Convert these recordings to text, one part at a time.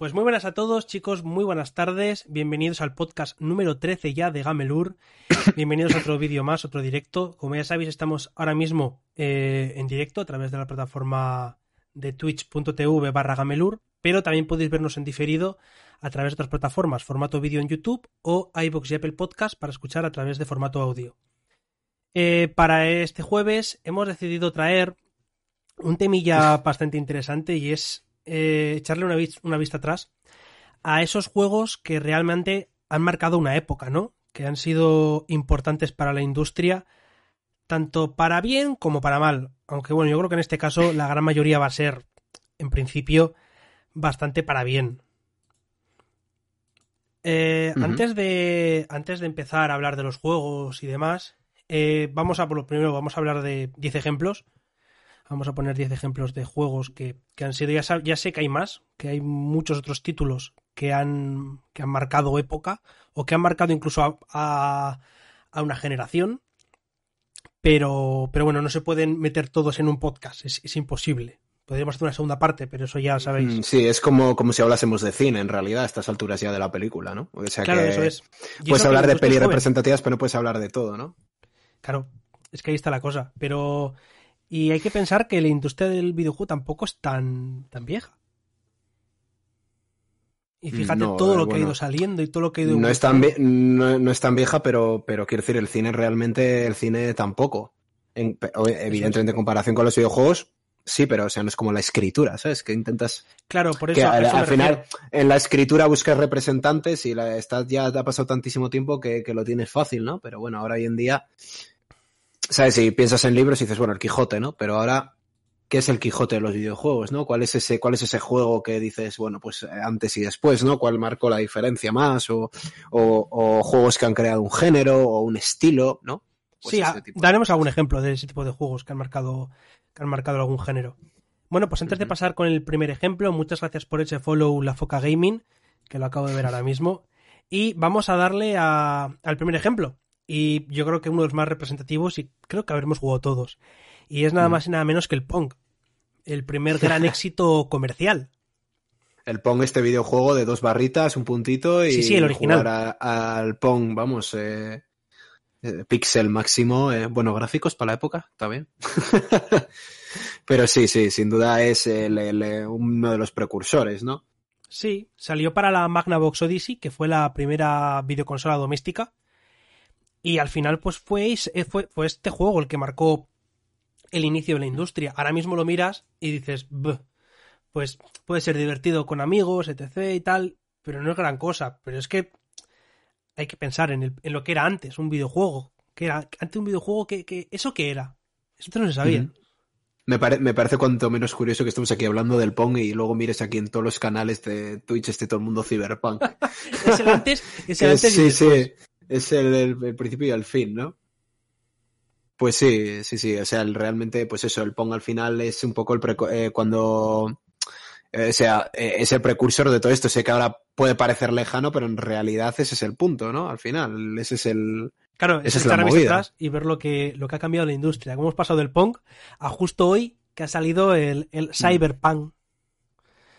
Pues muy buenas a todos, chicos, muy buenas tardes. Bienvenidos al podcast número 13 ya de Gamelur. Bienvenidos a otro vídeo más, otro directo. Como ya sabéis, estamos ahora mismo eh, en directo a través de la plataforma de twitch.tv barra Gamelur, pero también podéis vernos en diferido a través de otras plataformas, formato vídeo en YouTube o iVoox y Apple Podcast para escuchar a través de formato audio. Eh, para este jueves hemos decidido traer un temilla bastante interesante y es eh, echarle una, una vista atrás a esos juegos que realmente han marcado una época, ¿no? Que han sido importantes para la industria, tanto para bien como para mal. Aunque bueno, yo creo que en este caso la gran mayoría va a ser, en principio, bastante para bien. Eh, antes, de, antes de empezar a hablar de los juegos y demás, eh, vamos a, por lo primero, vamos a hablar de 10 ejemplos. Vamos a poner 10 ejemplos de juegos que, han sido, ya, ya, sé que hay más, que hay muchos otros títulos que han, que han marcado época o que han marcado incluso a, a, una generación. Pero, pero bueno, no se pueden meter todos en un podcast, es, es imposible. Podríamos hacer una segunda parte, pero eso ya sabéis. Mm, sí, es como, como si hablásemos de cine, en realidad, a estas alturas ya de la película, ¿no? O sea claro, eso es. puedes hablar de pelis representativas, pero no puedes hablar de todo, ¿no? Claro, es que ahí está la cosa. Pero. Y hay que pensar que la industria del videojuego tampoco es tan, tan vieja. Y fíjate todo lo que ha ido saliendo y todo lo que ha ido. No es tan, no, es tan vieja, pero, pero quiero decir, el cine realmente, el cine tampoco. evidentemente, en comparación con los videojuegos, Sí, pero o sea, no es como la escritura, ¿sabes? Que intentas. Claro, por eso. Que al, final, en la escritura buscas representantes y la, está, ya te ha pasado tantísimo tiempo que, que, lo tienes fácil, ¿no? Pero bueno, ahora hoy en día. ¿Sabes? Si piensas en libros y dices, bueno, el Quijote, ¿no? Pero ahora, ¿qué es el Quijote de los videojuegos, ¿no? ¿Cuál es ese, cuál es ese juego que dices, bueno, pues antes y después, ¿no? ¿Cuál marcó la diferencia más? O, o, o juegos que han creado un género o un estilo, ¿no? Pues sí, daremos algún ejemplo de ese tipo de juegos que han marcado que han marcado algún género. Bueno, pues antes de pasar con el primer ejemplo, muchas gracias por ese follow La Foca Gaming, que lo acabo de ver ahora mismo. Y vamos a darle al primer ejemplo. Y yo creo que uno de los más representativos, y creo que habremos jugado todos. Y es nada más y nada menos que el Pong. El primer gran éxito comercial. El Pong, este videojuego de dos barritas, un puntito y sí, sí, el original. al Pong, vamos, eh, eh, pixel máximo, eh, bueno, gráficos para la época, está bien. Pero sí, sí, sin duda es uno de los precursores, ¿no? Sí, salió para la Magnavox Odyssey, que fue la primera videoconsola doméstica. Y al final, pues fue, fue, fue este juego el que marcó el inicio de la industria. Ahora mismo lo miras y dices, pues puede ser divertido con amigos, etc. y tal, pero no es gran cosa. Pero es que hay que pensar en, lo que era antes, un videojuego. que era antes un videojuego? que, ¿Eso qué era? Eso no se sabía. Me, me, parece cuanto menos curioso que estemos aquí hablando del Pong y luego mires aquí en todos los canales de Twitch este todo el mundo Cyberpunk. es el antes, es el antes Sí, sí, es el, principio y el fin, ¿no? Pues sí, sí, sí, o sea, realmente, pues eso, el Pong al final es un poco el eh, cuando eh, o sea, eh, es el precursor de todo esto. Sé que ahora puede parecer lejano, pero en realidad ese es el punto, ¿no? Al final, ese es el. Claro, es la atrás y ver lo que, lo que ha cambiado la industria. Cómo hemos pasado del punk a justo hoy que ha salido el, el mm. cyberpunk.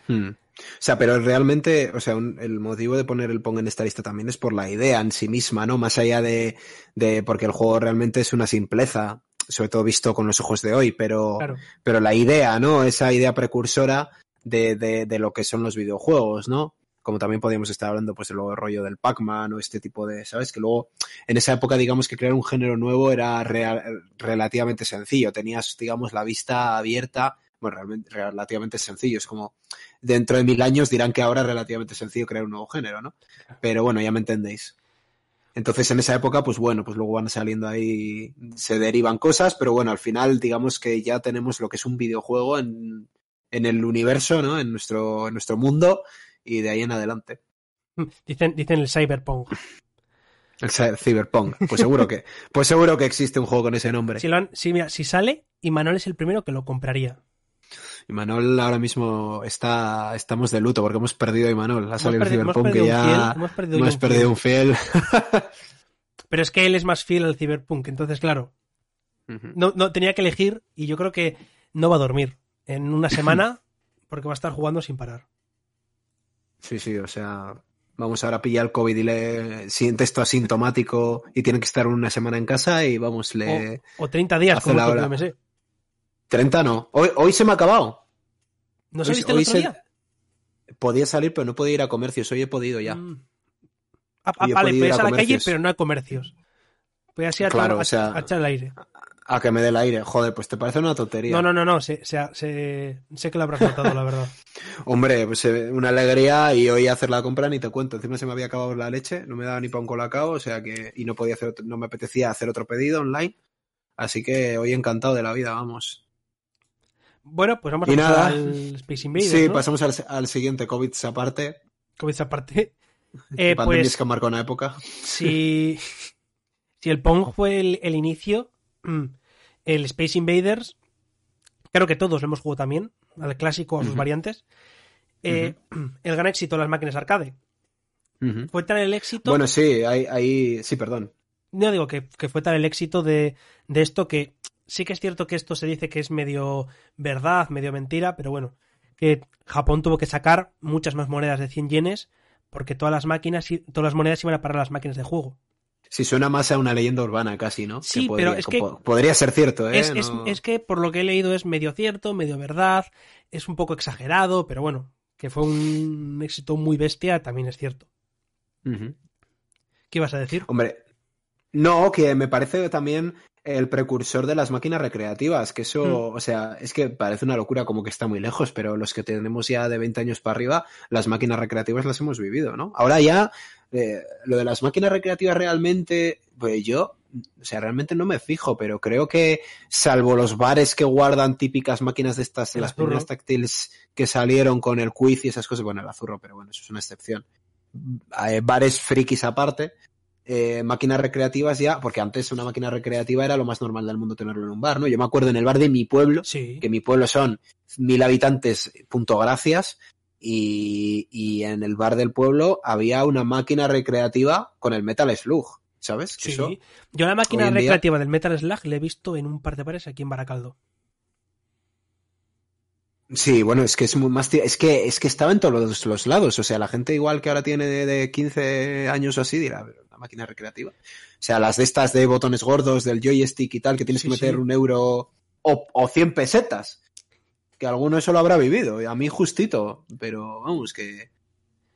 Hmm. O sea, pero realmente, o sea, el motivo de poner el Pong en esta lista también es por la idea en sí misma, ¿no? Más allá de, de porque el juego realmente es una simpleza, sobre todo visto con los ojos de hoy, pero, pero la idea, ¿no? Esa idea precursora de, de, de, lo que son los videojuegos, ¿no? Como también podríamos estar hablando, pues, del rollo del Pac-Man o este tipo de, ¿sabes? Que luego, en esa época, digamos que crear un género nuevo era relativamente sencillo. Tenías, digamos, la vista abierta, bueno, realmente, relativamente sencillo. Es como, dentro de mil años dirán que ahora es relativamente sencillo crear un nuevo género, ¿no? Pero bueno, ya me entendéis. Entonces, en esa época, pues bueno, pues luego van saliendo ahí, se derivan cosas, pero bueno, al final, digamos que ya tenemos lo que es un videojuego en, en el universo, ¿no? En nuestro, en nuestro mundo y de ahí en adelante. Dicen, dicen el cyberpunk. El cyberpunk. Pues seguro que, pues seguro que existe un juego con ese nombre. Si, lo si, mira, si sale, Imanol es el primero que lo compraría. Imanol ahora mismo está, estamos de luto porque hemos perdido a Imanol. Ha salido el Cyberpunk que ya hemos perdido, un fiel. Pero es que él es más fiel al Cyberpunk, entonces claro. no, no tenía que elegir y yo creo que no va a dormir en una semana porque va a estar jugando sin parar. Sí, sí, o sea, vamos ahora a pillar el COVID y le siente esto asintomático y tiene que estar una semana en casa y vamos, le... O, o 30 días, como la hora. que me sé. 30 no. Hoy, hoy se me ha acabado. ¿No Hoy- saliste el hoy otro se- día? Podía salir, pero no podía ir a comercios. Hoy he podido ya. Mm. Ah, ah, Hoy vale, podido ir puedes a a la calle, pero no a comercios. Puedes ir a, Claro, a- o sea- a echar el aire. A que me dé el aire. Joder, pues te parece una tontería. No, no, no, no. Sé, sé- sé- sé que lo habrás notado, la verdad. Hombre, pues eh, una alegría y hoy hacer la compra ni te cuento. Encima se me había acabado la leche, no me daba ni para un colacao, o sea que y no podía hacer, otro- no me apetecía hacer otro pedido online. Así que hoy encantado de la vida, vamos. Bueno, pues vamos Y a pasar nada. al Space Invaders, sí, ¿no? pasamos al, al siguiente COVID aparte. Como esa parte. Eh, pandemias pues que marcó una época. si, si el Pong fue el, el inicio, mm, el Space Invaders, creo que todos lo hemos jugado también, al clásico, a sus variantes. Eh, El gran éxito de las máquinas arcade. Fue tal el éxito. Bueno, sí, ahí, ahí, sí, perdón. No digo que, que fue tal el éxito de, de esto que sí que es cierto que esto se dice que es medio verdad, medio mentira, pero bueno, que Japón tuvo que sacar muchas más monedas de 100 yenes porque todas las máquinas, y- todas las monedas iban a parar a las máquinas de juego. Sí, suena más a una leyenda urbana casi, ¿no? Sí, podría, pero es que- po- podría ser cierto, ¿eh? Es, es- No- es que por lo que he leído es medio cierto, medio verdad, es un poco exagerado, pero bueno, que fue un éxito muy bestia, también es cierto. ¿Qué ibas a decir? Hombre, no, que me parece también el precursor de las máquinas recreativas, que eso, Mm. o sea, es que parece una locura como que está muy lejos, pero los que tenemos ya de 20 años para arriba, las máquinas recreativas las hemos vivido, ¿no? Ahora ya, eh, lo de las máquinas recreativas realmente, pues yo, o sea, realmente no me fijo, pero creo que salvo los bares que guardan típicas máquinas de estas, las azurro. primeras táctiles que salieron con el quiz y esas cosas, bueno, el azurro, pero bueno, eso es una excepción. Eh, bares frikis aparte, eh, máquinas recreativas ya, porque antes una máquina recreativa era lo más normal del mundo tenerlo en un bar, ¿no? Yo me acuerdo en el bar de mi pueblo, Sí. que mi pueblo son mil habitantes, punto gracias, y, y en el bar del pueblo había una máquina recreativa con el Metal Slug, ¿sabes? Sí. Eso, Yo la máquina día- recreativa del Metal Slug la he visto en un par de bares aquí en Baracaldo. Sí, bueno, es que es muy más es que es que estaba en todos los, los lados, o sea, la gente igual que ahora tiene de, de 15 años o así dirá, máquina recreativa. O sea, las de estas de botones gordos del joystick y tal que tienes Sí, que meter sí. un euro o, o 100 pesetas. Que alguno eso lo habrá vivido, y a mí justito, pero vamos que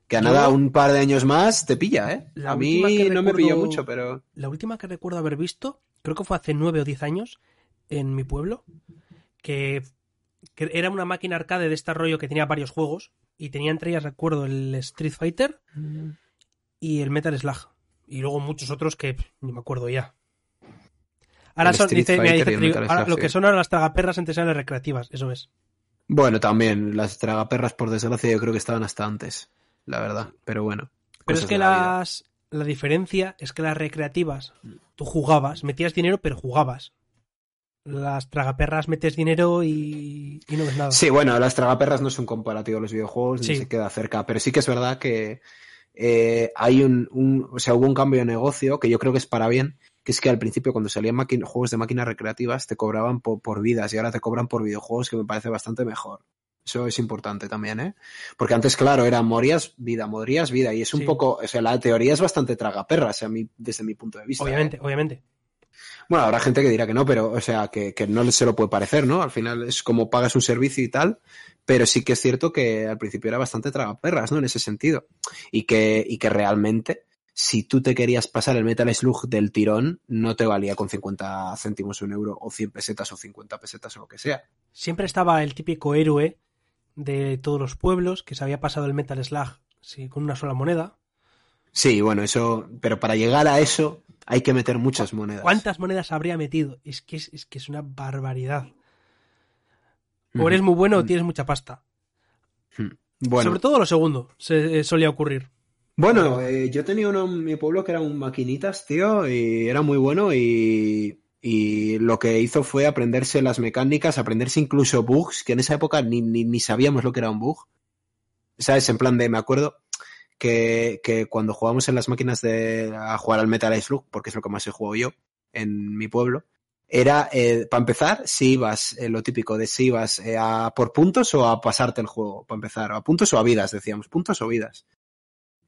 que a nada un par de años más te pilla, ¿eh? La a mí no me pilló mucho, pero La última que recuerdo haber visto, creo que fue hace nueve o diez años, en mi pueblo, que, que era una máquina arcade de este rollo que tenía varios juegos, y tenía entre ellas, recuerdo, el Street Fighter y el Metal Slug. Y luego muchos otros que pff, ni me acuerdo ya. Ahora son, dice, mira, Trigo, ahora lo que son ahora las tragaperras antes eran las recreativas, eso es. bueno, también las tragaperras por desgracia yo creo que estaban hasta antes, la verdad, pero bueno. Pero es que vida. las, la diferencia es que las recreativas, tú jugabas, metías dinero, pero jugabas. Las tragaperras metes dinero y, y no ves nada. Sí, bueno, las tragaperras no son comparativos a los videojuegos, Sí. ni se queda cerca, pero sí que es verdad que eh, hay un, un- o sea, hubo un cambio de negocio que yo creo que es para bien, que es que al principio cuando salían juegos de máquinas recreativas te cobraban po- por, vidas y ahora te cobran por videojuegos que me parece bastante mejor. Eso es importante también, ¿eh? Porque antes, claro, era morías vida, morías vida y es un Sí. poco, o sea, la teoría es bastante tragaperras a mí, desde mi punto de vista. ¿eh? obviamente, obviamente. Bueno, habrá gente que dirá que no, pero, o sea, que, que no se lo puede parecer, ¿no? Al final es como pagas un servicio y tal, pero sí que es cierto que al principio era bastante tragaperras, ¿no? En ese sentido. Y que, y que realmente, si tú te querías pasar el Metal Slug del tirón, no te valía con 50 céntimos un euro, o 100 pesetas, o 50 pesetas, o lo que sea. Siempre estaba el típico héroe de todos los pueblos que se había pasado el Metal Slug con una sola moneda. Sí, bueno, eso, pero para llegar a eso hay que meter muchas monedas. ¿Cuántas monedas habría metido? Es que es, es que es una barbaridad. O eres muy bueno o Ujú. tienes mucha pasta. Bueno, Sobre todo lo segundo se, eh, solía ocurrir. Bueno, eh, yo tenía uno en mi pueblo que era un maquinitas, tío, y era muy bueno y, y lo que hizo fue aprenderse las mecánicas, aprenderse incluso bugs, que en esa época ni, ni, ni sabíamos lo que era un bug. ¿Sabes? En plan de, me acuerdo que, que cuando jugamos en las máquinas de a jugar al Metal Slug, porque es lo que más he jugado yo en mi pueblo, era, eh, para empezar, si ibas, eh, lo típico de si ibas eh, a por puntos o a pasarte el juego, para empezar, a puntos o a vidas, decíamos, puntos o vidas.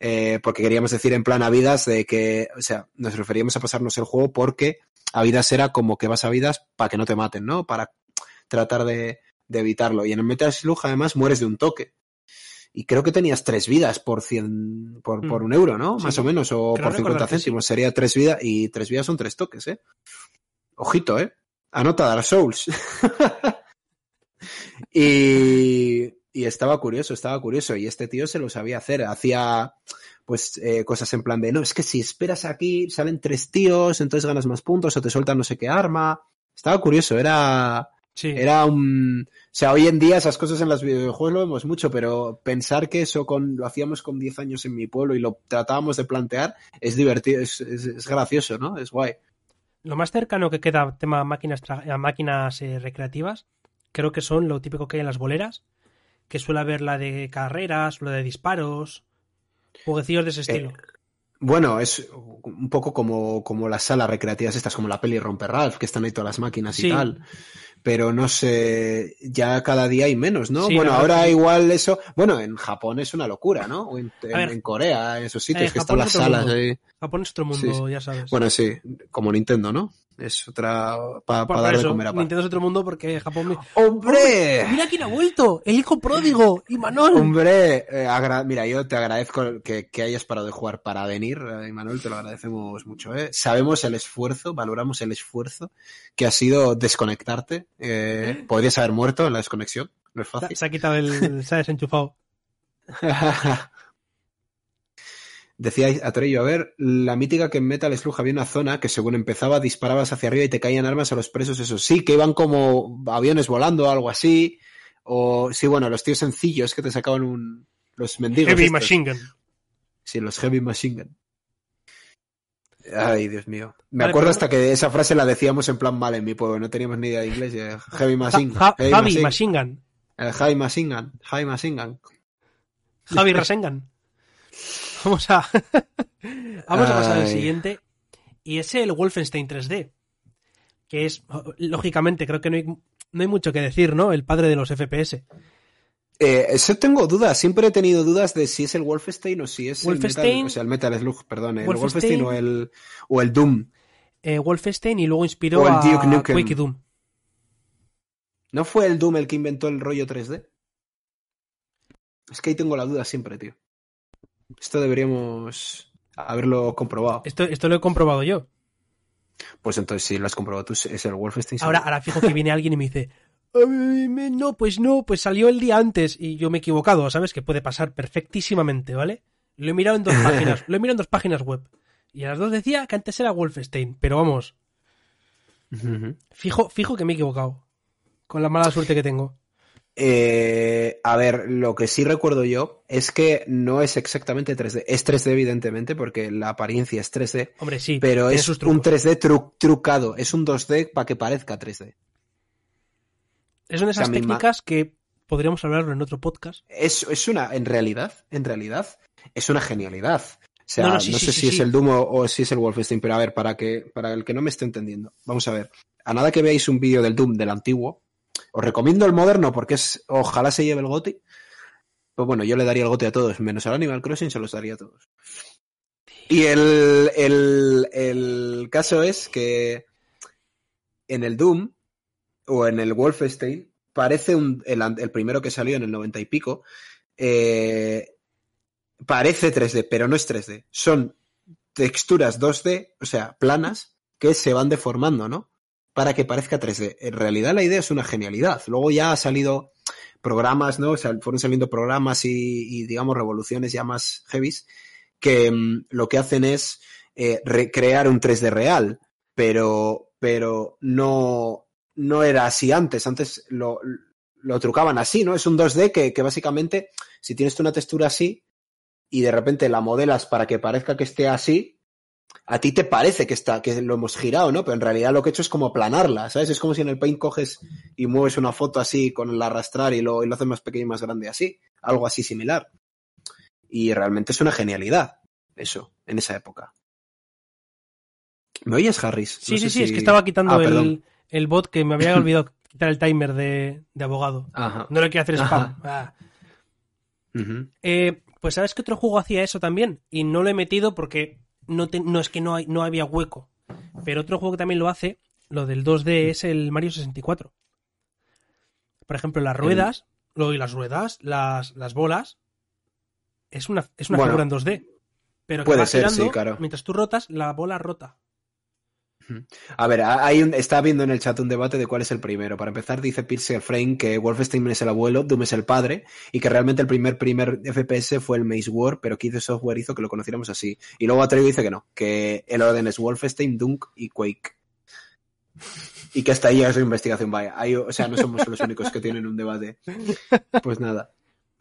Eh, porque queríamos decir en plan a vidas de que, o sea, nos referíamos a pasarnos el juego porque a vidas era como que vas a vidas para que no te maten, ¿no? Para tratar de, de evitarlo. Y en el Metal Slug además mueres de un toque. Y creo que tenías tres vidas por cien, por, por Mm. un euro, ¿no? Sí. Más o menos, o Creo por 50 recordar que sí. céntimos. Sería tres vidas, y tres vidas son tres toques, ¿eh? Ojito, ¿eh? Anota Dark Souls. y, y estaba curioso, estaba curioso. Y este tío se lo sabía hacer. Hacía, pues, eh, cosas en plan de, no, es que si esperas aquí, salen tres tíos, entonces ganas más puntos, o te sueltan no sé qué arma. Estaba curioso, era, Sí. era un... O sea, hoy en día esas cosas en los videojuegos lo vemos mucho, pero pensar que eso con, lo hacíamos con 10 años en mi pueblo y lo tratábamos de plantear es divertido, es, es- es gracioso, ¿no? Es guay. Lo más cercano que queda a tema máquinas, a máquinas eh, recreativas, creo que son lo típico que hay en las boleras, que suele haber la de carreras, la de disparos, jueguecillos de ese estilo. Bueno, es un poco como, como las salas recreativas estas, como la peli Romper Ralph, que están ahí todas las máquinas Sí. y tal. Pero no sé, ya cada día hay menos, ¿no? Sí, bueno, ahora sí. igual eso, bueno, en Japón es una locura, ¿no? O en, en- ver, en Corea, en esos sitios eh, que están las es salas mundo. ahí. Japón es otro mundo, ya sabes. Bueno, sí, como Nintendo, ¿no? Es otra, para por dar de comer a Nintendo es otro mundo porque Japón... ¡Hombre! ¡Mira quién ha vuelto! ¡El hijo pródigo! ¡Imanol! Hombre, eh, agra- mira, yo te agradezco que, que hayas parado de jugar para venir, eh, Manuel, te lo agradecemos mucho. ¿eh? Sabemos el esfuerzo, valoramos el esfuerzo que ha sido desconectarte. Eh, podrías haber muerto en la desconexión, no es fácil. Se ha quitado el... se ha desenchufado. Decía Atorello, a ver, la mítica que en Metal Slug había una zona que según empezaba disparabas hacia arriba y te caían armas a los presos, eso sí, que iban como aviones volando o algo así. O sí, bueno, los tíos sencillos que te sacaban un... Los mendigos. Heavy estos. Machine Gun. Sí, los Heavy Machine Gun. Ay, Dios mío. Me Vale, acuerdo pero- hasta que esa frase la decíamos en plan mal en mi pueblo, no teníamos ni idea de inglés. Heavy Machine Ja- Heavy Javi Machine- Gun. el Heavy Machine Gun. Heavy Machine Gun. Javi Rasengan. Vamos a. Vamos a pasar al siguiente. Y es el Wolfenstein 3D. Que es, lógicamente, creo que no hay, no hay mucho que decir, ¿no? El padre de los FPS. Eh, eso tengo dudas, siempre he tenido dudas de si es el Wolfenstein o si es el Metal, o sea, el Metal Slug, perdón, el Wolfenstein- Wolfenstein o el, o el Doom. Eh, Wolfenstein y luego inspiró O el a Duke. Quake y Doom. ¿No fue el Doom el que inventó el rollo 3D? Es que ahí tengo la duda siempre, tío. Esto deberíamos haberlo comprobado. Esto, esto lo he comprobado yo. Pues entonces, si lo has comprobado tú, es el Wolfenstein. Ahora, ahora fijo que viene alguien y me dice. "Ay, me- No, pues no, pues salió el día antes y yo me he equivocado, ¿sabes? Que puede pasar perfectísimamente, ¿vale? Lo he mirado en dos páginas, lo he mirado en dos páginas web. Y a las dos decía que antes era Wolfenstein, pero vamos, fijo, fijo que me he equivocado. Con la mala suerte que tengo. Eh, a ver, lo que sí recuerdo yo es que no es exactamente 3D. Es 3D, evidentemente, porque la apariencia es 3D, Hombre, sí, pero es un trucos. 3D tru- trucado. Es un 2D para que parezca 3D. Es una de esas técnicas que podríamos hablarlo en otro podcast. Es, es una, en realidad, en realidad, es una genialidad. O sea, No, no, no, sí, sí, sé sí, si es el Doom o, o si es el Wolfenstein, pero a ver, para que, para el que no me esté entendiendo, vamos a ver. A nada que veáis un vídeo del Doom del antiguo, os recomiendo el moderno porque es, ojalá se lleve el GOTI. Pues bueno, yo le daría el GOTI a todos, menos al Animal Crossing se los daría a todos. Y el, el, el caso es que en el Doom o en el Wolfenstein parece un, el, el primero que salió en el 90 y pico, eh, parece 3D, pero no es 3D. Son texturas 2D, o sea, planas, que se van deformando, ¿no? Para que parezca 3D. En realidad la idea es una genialidad. Luego ya ha salido programas, ¿no? O sea, fueron saliendo programas y, y, digamos, revoluciones ya más heavies que mm, lo que hacen es eh, recrear un 3D real, pero, pero no, no era así antes. Antes lo, lo trucaban así, ¿no? Es un 2D que, básicamente, si tienes una textura así y de repente la modelas para que parezca que esté así, a ti te parece que está, que lo hemos girado, ¿no? Pero en realidad lo que he hecho es como aplanarla, ¿sabes? Es como si en el Paint coges y mueves una foto así con el arrastrar y lo, y lo haces más pequeño y más grande así. Algo así similar. Y realmente es una genialidad, eso, en esa época. ¿Me oyes, Harris? Sí, No sí, sí, es que estaba quitando Ah, el, bot que me había olvidado quitar el timer de, de abogado. Ajá. No le quiero hacer spam. Ah. Eh, pues sabes que otro juego hacía eso también y no lo he metido porque no, te- no es que no, hay, no había hueco. Pero otro juego que también lo hace, lo del 2D, es el Mario 64. Por ejemplo, las ruedas, luego y las ruedas, las, las bolas, es una, es una Bueno, figura en 2D. Pero que puede va ser, girando, sí, claro. mientras tú rotas, la bola rota. A ver, hay un, está habiendo en el chat un debate de cuál es el primero. Para empezar, dice Pixel Frame que Wolfenstein es el abuelo, Doom es el padre, y que realmente el primer primer FPS fue el Maze War, pero que Software hizo que lo conociéramos así. Y luego Atreyu dice que no, que el orden es Wolfenstein, Dunk y Quake. Y que hasta ahí es su investigación, vaya. Hay- o sea, no somos los únicos que tienen un debate. Pues nada.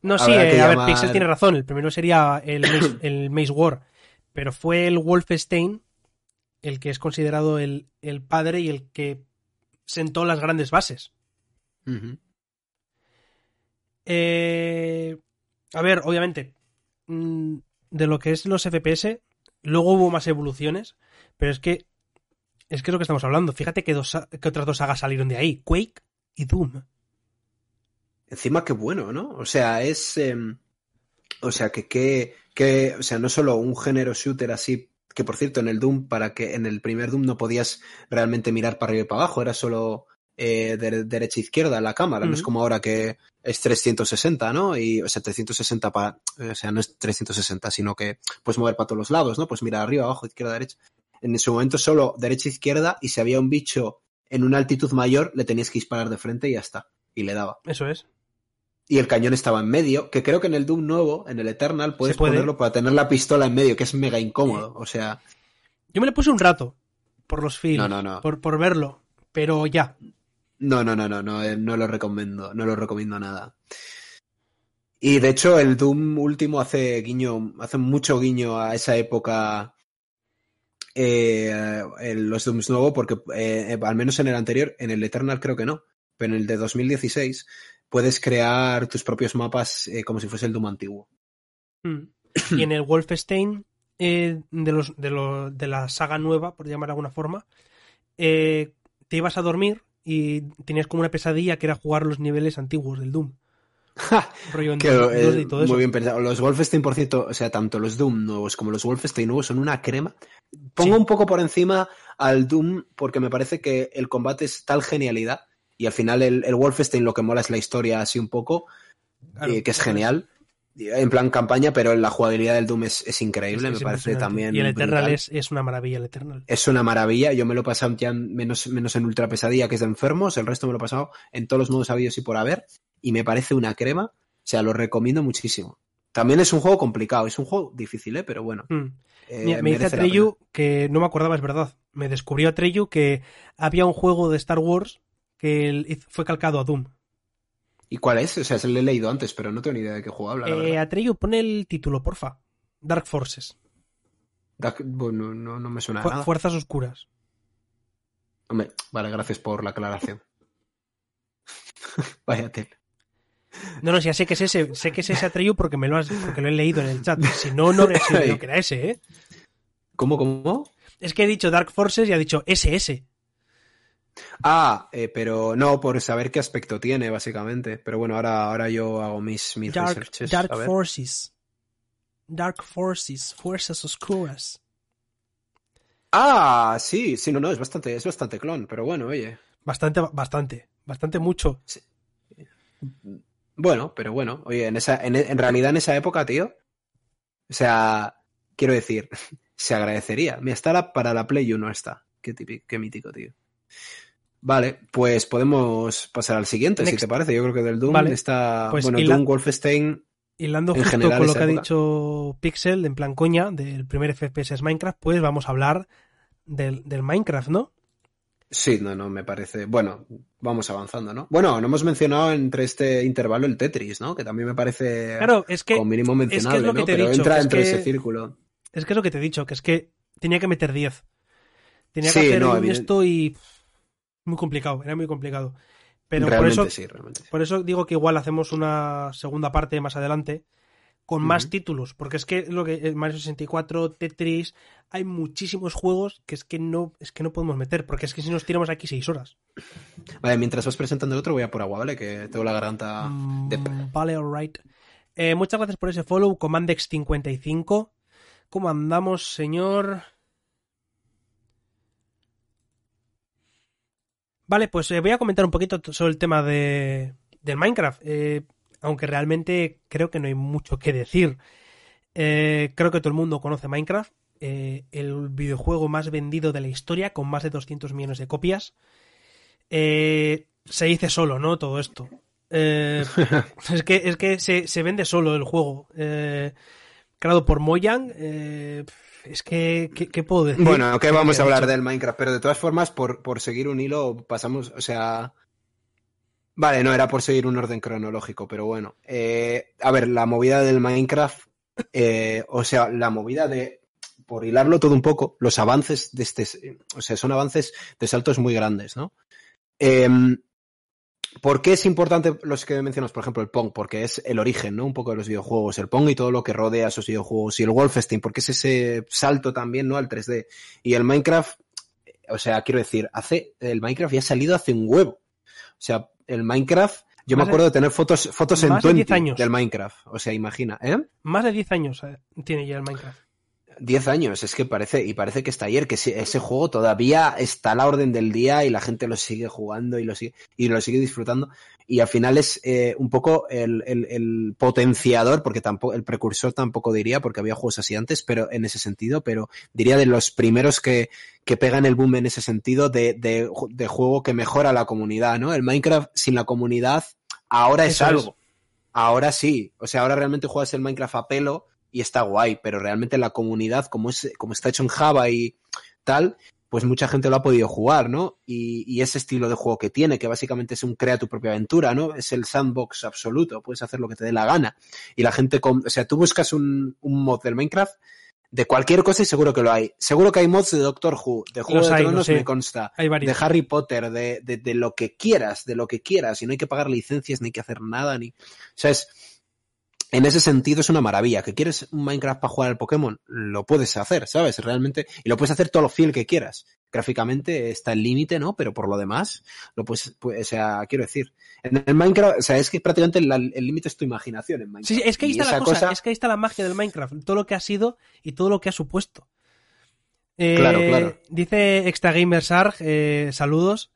No, sí, Habrá eh, a ver, Pixel tiene razón. El primero sería el Maze, el Maze War. Pero fue el Wolfenstein el que es considerado el, el padre y el que sentó las grandes bases. Eh, a ver, obviamente, mm, de lo que es los FPS, luego hubo más evoluciones, pero es que es que es lo que estamos hablando. Fíjate que, dos, que otras dos sagas salieron de ahí, Quake y Doom. Encima qué bueno, ¿no? O sea, es... em, o sea, que, que, que... O sea, no solo un género shooter así... Que por cierto, en el Doom, para que en el primer Doom no podías realmente mirar para arriba y para abajo, era solo eh, de, derecha e izquierda la cámara, no es como ahora que es 360, ¿no? Y, o sea, 360 para, o sea, no es 360, sino que puedes mover para todos los lados, ¿no? Pues mirar arriba, abajo, izquierda, derecha. En ese momento solo derecha, e izquierda, y si había un bicho en una altitud mayor, le tenías que disparar de frente y ya está. Y le daba Eso es. Y el cañón estaba en medio, que creo que en el Doom nuevo, en el Eternal, puedes puede. ponerlo para tener la pistola en medio, que es mega incómodo. O sea, Yo me le puse un rato por los feels, No, no, no. Por, por verlo, pero ya. no, no, no, no, no, eh, no lo recomiendo, no lo recomiendo nada. Y de hecho, el Doom último hace guiño, hace mucho guiño a esa época. eh, en los Dooms nuevos, porque eh, eh, al menos en el anterior, en el Eternal creo que no, pero en el de 2016 puedes crear tus propios mapas eh, como si fuese el Doom antiguo. Mm. Y en el Wolfenstein eh, de, los, de, lo- de la saga nueva, por llamar de alguna forma, eh, te ibas a dormir y tenías como una pesadilla que era jugar los niveles antiguos del Doom. Rollo en Que, 2D eh, y todo eso. muy bien pensado. Los Wolfenstein, por cierto, o sea, tanto los Doom nuevos como los Wolfenstein nuevos son una crema. Pongo Sí. un poco por encima al Doom porque me parece que el combate es tal genialidad y al final el, el Wolfenstein lo que mola es la historia así un poco, Claro, eh, que es genial. En plan campaña, pero la jugabilidad del Doom es, es increíble, Es- me parece también. Y el Eternal es, es una maravilla, el Eternal. Es una maravilla. Yo me lo he pasado ya en- menos, menos en Ultra Pesadilla, que es de enfermos. El resto me lo he pasado en todos los modos habidos y por haber. Y me parece una crema. O sea, lo recomiendo muchísimo. También es un juego complicado. Es un juego difícil, ¿eh? Pero bueno. Mm. eh, Mira, me dice Atreyu que no me acordaba, es verdad. Me descubrió Atreyu que había un juego de Star Wars que fue calcado a Doom. ¿Y cuál es? O sea, se lo he leído antes, pero no tengo ni idea de qué juego habla. la Eh, verdad. Atreyu, pone el título, porfa. Dark Forces. Da- bueno, no, no me suena Fu- nada. Fuerzas Oscuras. Hombre, vale, gracias por la aclaración. Vaya tela. No, no, ya sé que es ese, sé que es ese Atreyu porque me lo has, porque lo he leído en el chat. Si no, no habría sido que era ese, ¿eh? ¿Cómo, cómo? Es que he dicho Dark Forces y ha dicho SS. Ah, eh, pero no, por saber qué aspecto tiene, básicamente. Pero bueno, ahora, ahora yo hago mis, mis Dark, researches. Dark a ver. Forces. Dark Forces, Fuerzas Oscuras. Ah, sí, sí, no, no, es bastante, es bastante clon, pero bueno, oye. Bastante, bastante, bastante mucho. Bueno, pero bueno, oye, en esa, en, en realidad en esa época, tío. O sea, quiero decir, se agradecería. Mira, está la- para la Play 1 está. Qué típico, qué mítico, tío. Vale, pues podemos pasar al siguiente, si te parece. Yo creo que del Doom Vale, está. pues bueno, Doom, Wolfenstein. Hilando En justo general, con lo que ha dicho Pixel, en plan coña, del primer FPS es Minecraft, pues vamos a hablar del, del Minecraft, ¿no? Sí, no, no, me parece. Bueno, vamos avanzando, ¿no? Bueno, no hemos mencionado entre este intervalo el Tetris, ¿no? Que también me parece Claro, es que, como mínimo mencionable, lo que ¿no? te he Pero dicho, entra es entre que- ese círculo. es que es lo que te he dicho, que es que tenía que meter 10. Tenía Sí, que hacer no, un evidente- esto y... Muy complicado, era muy complicado. Pero por realmente eso, sí, realmente sí. por eso digo que igual hacemos una segunda parte más adelante, con más títulos, porque es que lo que eh, Mario 64, Tetris, hay muchísimos juegos que es que no es que no podemos meter, porque es que si nos tiramos aquí seis horas. Vale, mientras vas presentando el otro voy a por agua, ¿vale? Que tengo la garganta de... Mm, vale, alright. Eh, muchas gracias por ese follow, Comandex55. ¿Cómo andamos, señor? Vale, pues eh, voy a comentar un poquito sobre el tema de, del Minecraft. Eh, aunque realmente creo que no hay mucho que decir. Eh, creo que todo el mundo conoce Minecraft, el videojuego más vendido de la historia, con más de 200 millones de copias. se dice solo, ¿no? Todo esto. es que, es que se, se, vende solo el juego. creado por Mojang es que, ¿qué, puedo decir? Bueno, que vamos a hablar del Minecraft, pero de todas formas, por, por seguir un hilo, pasamos, o sea... Vale, no, era por seguir un orden cronológico, pero bueno. Eh, a ver, la movida del Minecraft, eh, o sea, la movida de, por hilarlo todo un poco, los avances de este, o sea, son avances de saltos muy grandes, ¿no? Eh, ¿Por qué es importante los que mencionas, por ejemplo, el Pong? Porque es el origen, ¿no? Un poco de los videojuegos, el Pong y todo lo que rodea esos videojuegos. Y el Wolfenstein, porque es ese salto también, ¿no? Al 3D. Y el Minecraft, o sea, quiero decir, hace, el Minecraft ya ha salido hace un huevo. O sea, el Minecraft, yo me acuerdo de, tener fotos, fotos en 20 años. del Minecraft. O sea, imagina, ¿eh? Más de 10 años eh, tiene ya el Minecraft. 10 años, es que parece, y parece que está ayer, que ese juego todavía está a la orden del día y la gente lo sigue jugando y lo sigue, y lo sigue disfrutando. Y al final es eh, un poco el, el, el, potenciador, porque tampoco, el precursor tampoco diría, porque había juegos así antes, pero en ese sentido, pero diría de los primeros que, que pegan el boom en ese sentido de, de, de juego que mejora la comunidad, ¿no? El Minecraft sin la comunidad ahora es algo. Ahora sí, o sea, ahora realmente juegas el Minecraft a pelo y está guay, pero realmente la comunidad, como, es, como está hecho en Java y tal, pues mucha gente lo ha podido jugar, ¿no? Y, y, ese estilo de juego que tiene, que básicamente es un crea tu propia aventura, ¿no? Es el sandbox absoluto, puedes hacer lo que te dé la gana. Y la gente, con, o sea, tú buscas un, un mod del Minecraft de cualquier cosa y seguro que lo hay. Seguro que hay mods de Doctor Who, de Juego de Tronos, me consta, de Harry Potter, de, de, de, lo que quieras, de lo que quieras, y no hay que pagar licencias, ni hay que hacer nada, ni... O sea, es en ese sentido es una maravilla. ¿Que quieres un Minecraft para jugar al Pokémon? Lo puedes hacer, ¿sabes? Realmente. Y lo puedes hacer todo lo fiel que quieras. Gráficamente está el límite, ¿no? Pero por lo demás, lo puedes, pues, o sea, quiero decir. En el Minecraft, o sea, es que prácticamente el límite es tu imaginación en Minecraft. Sí, es que ahí está la cosa, es que ahí está la magia del Minecraft. Todo lo que ha sido y todo lo que ha supuesto. Eh, claro, claro. Dice Extra Gamer Sarg, eh, saludos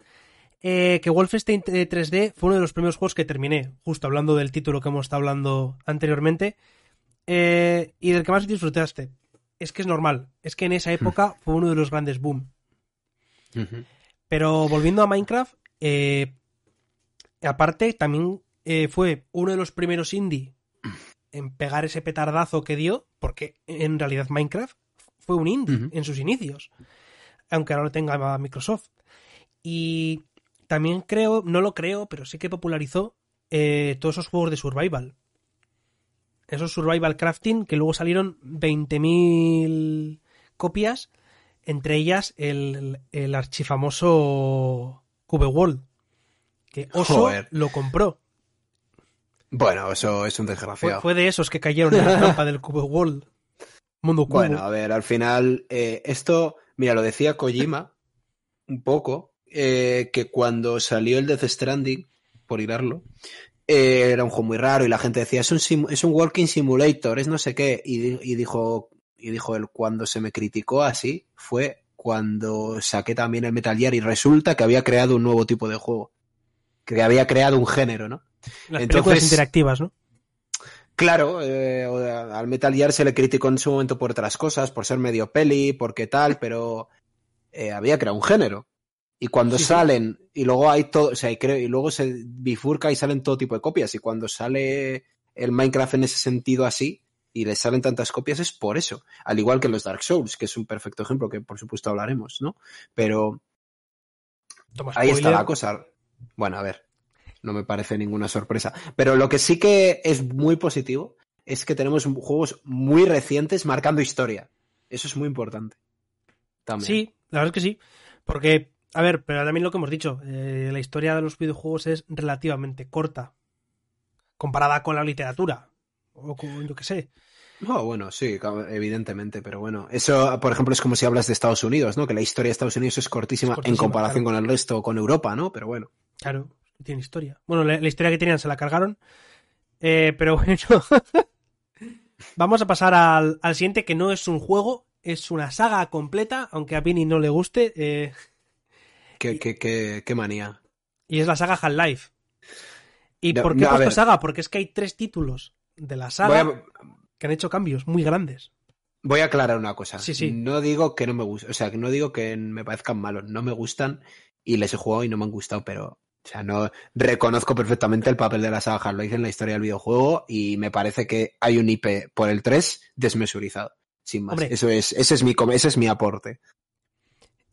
eh, que Wolfenstein 3D fue uno de los primeros juegos que terminé, justo hablando del título que hemos estado hablando anteriormente, eh, y del que más disfrutaste. Es que es normal, es que en esa época fue uno de los grandes boom. Pero volviendo a Minecraft, eh, aparte también eh, fue uno de los primeros indie en pegar ese petardazo que dio, porque en realidad Minecraft fue un indie en sus inicios, aunque ahora lo tenga Microsoft. Y también creo, no lo creo, pero sí que popularizó eh, todos esos juegos de survival. Esos survival crafting que luego salieron 20.000 copias, entre ellas el, el archifamoso Cube World, que Oso lo compró. Bueno, eso es un desgraciado. Fue, de esos que cayeron en la trampa del Cube World. Mundo Cubo. Bueno, a ver, al final, eh, esto, mira, lo decía Kojima un poco, eh, que cuando salió el Death Stranding, por hilarlo, eh, era un juego muy raro y la gente decía, es un, es un walking simulator, es no sé qué, y, y, dijo, y dijo él, cuando se me criticó así, fue cuando saqué también el Metal Gear y resulta que había creado un nuevo tipo de juego, que había creado un género, ¿no? Las Entonces, interactivas, ¿no? Claro, eh, al Metal Gear se le criticó en su momento por otras cosas, por ser medio peli, porque tal, pero eh, había creado un género. Y cuando sí, salen, sí. y luego hay todo, o sea, y, creo, y luego se bifurca y salen todo tipo de copias. Y cuando sale el Minecraft en ese sentido así, y le salen tantas copias, es por eso. Al igual que los Dark Souls, que es un perfecto ejemplo, que por supuesto hablaremos, ¿no? Pero Toma ahí está la cosa. Bueno, a ver, no me parece ninguna sorpresa. Pero lo que sí que es muy positivo es que tenemos juegos muy recientes marcando historia. Eso es muy importante. También. Sí, la verdad es que sí. Porque a ver, pero también lo que hemos dicho, eh, la historia de los videojuegos es relativamente corta, comparada con la literatura. O con, yo qué sé. No, bueno, sí, evidentemente, pero bueno. Eso, por ejemplo, es como si hablas de Estados Unidos, ¿no? Que la historia de Estados Unidos es cortísima, en comparación con el resto, con Europa, ¿no? Pero bueno. Claro, tiene historia. Bueno, la, historia que tenían se la cargaron. Eh, pero bueno. Vamos a pasar al, siguiente, que no es un juego, es una saga completa, aunque a Vini no le guste. Eh... ¿Qué, qué, qué, manía. Y es la saga Half-Life. ¿Y por qué he puesto saga? Porque es que hay tres títulos de la saga que han hecho cambios muy grandes. Voy a aclarar una cosa. Sí, sí. No digo que no me guste, o sea, no digo que me parezcan malos, no me gustan y les he jugado y no me han gustado, pero o sea, no reconozco perfectamente el papel de la saga Half-Life en la historia del videojuego y me parece que hay un IP por el 3 desmesurizado. Sin más. Eso es, ese es mi ese es mi aporte.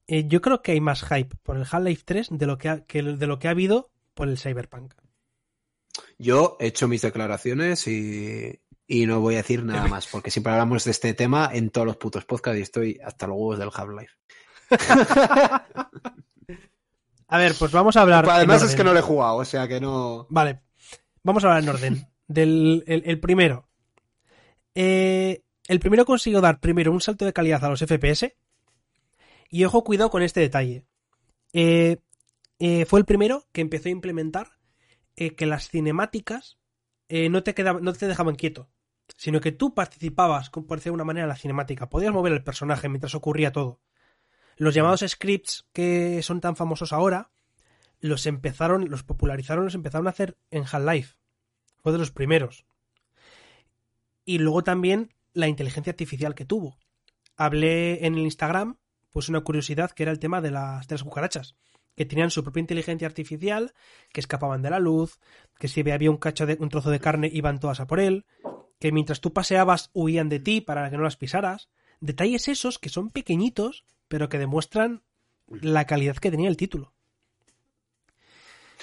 Eh, yo creo que hay más hype por el Half-Life 3 de lo que, que de lo que ha habido por el Cyberpunk. Yo he hecho mis declaraciones y, y no voy a decir nada más, porque siempre hablamos de este tema en todos los putos podcasts y estoy hasta los huevos del Half-Life. a ver, pues vamos a hablar. además es que no lo he jugado, o sea que no. Vale, vamos a hablar en orden. Del el, primero. Eh, el primero consiguió dar primero un salto de calidad a los FPS. Y ojo, cuidado con este detalle. Eh, eh, fue el primero que empezó a implementar que las cinemáticas no, te quedaban, no te dejaban quieto sino que tú participabas, por decir de una manera, en la cinemática. Podías mover el personaje mientras ocurría todo. Los llamados scripts que son tan famosos ahora, los empezaron, los popularizaron, los empezaron a hacer en Half-Life. Fue de los primeros. Y luego también la inteligencia artificial que tuvo. Hablé en el Instagram, pues una curiosidad que era el tema de las, de las cucarachas que tenían su propia inteligencia artificial, que escapaban de la luz, que si había un cacho de un trozo de carne iban todas a por él, que mientras tú paseabas huían de ti para que no las pisaras. Detalles esos que son pequeñitos, pero que demuestran la calidad que tenía el título.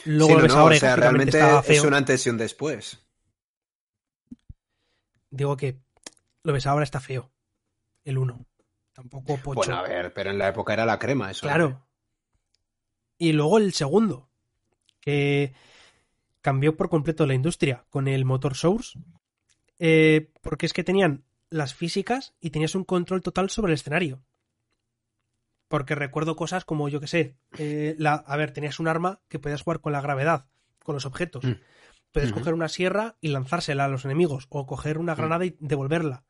Luego ves ahora o sea, realmente es un antes y un después. Digo que lo ves ahora está feo. El 1. Tampoco pocho. Bueno, a ver, pero en la época era la crema eso. Claro. Y luego el segundo, que cambió por completo la industria con el motor Source, eh, porque es que tenían las físicas y tenías un control total sobre el escenario. Porque recuerdo cosas como, yo que sé, eh, la, a ver, tenías un arma que podías jugar con la gravedad, con los objetos. Mm. Puedes coger una sierra y lanzársela a los enemigos, o coger una mm. granada y devolverla.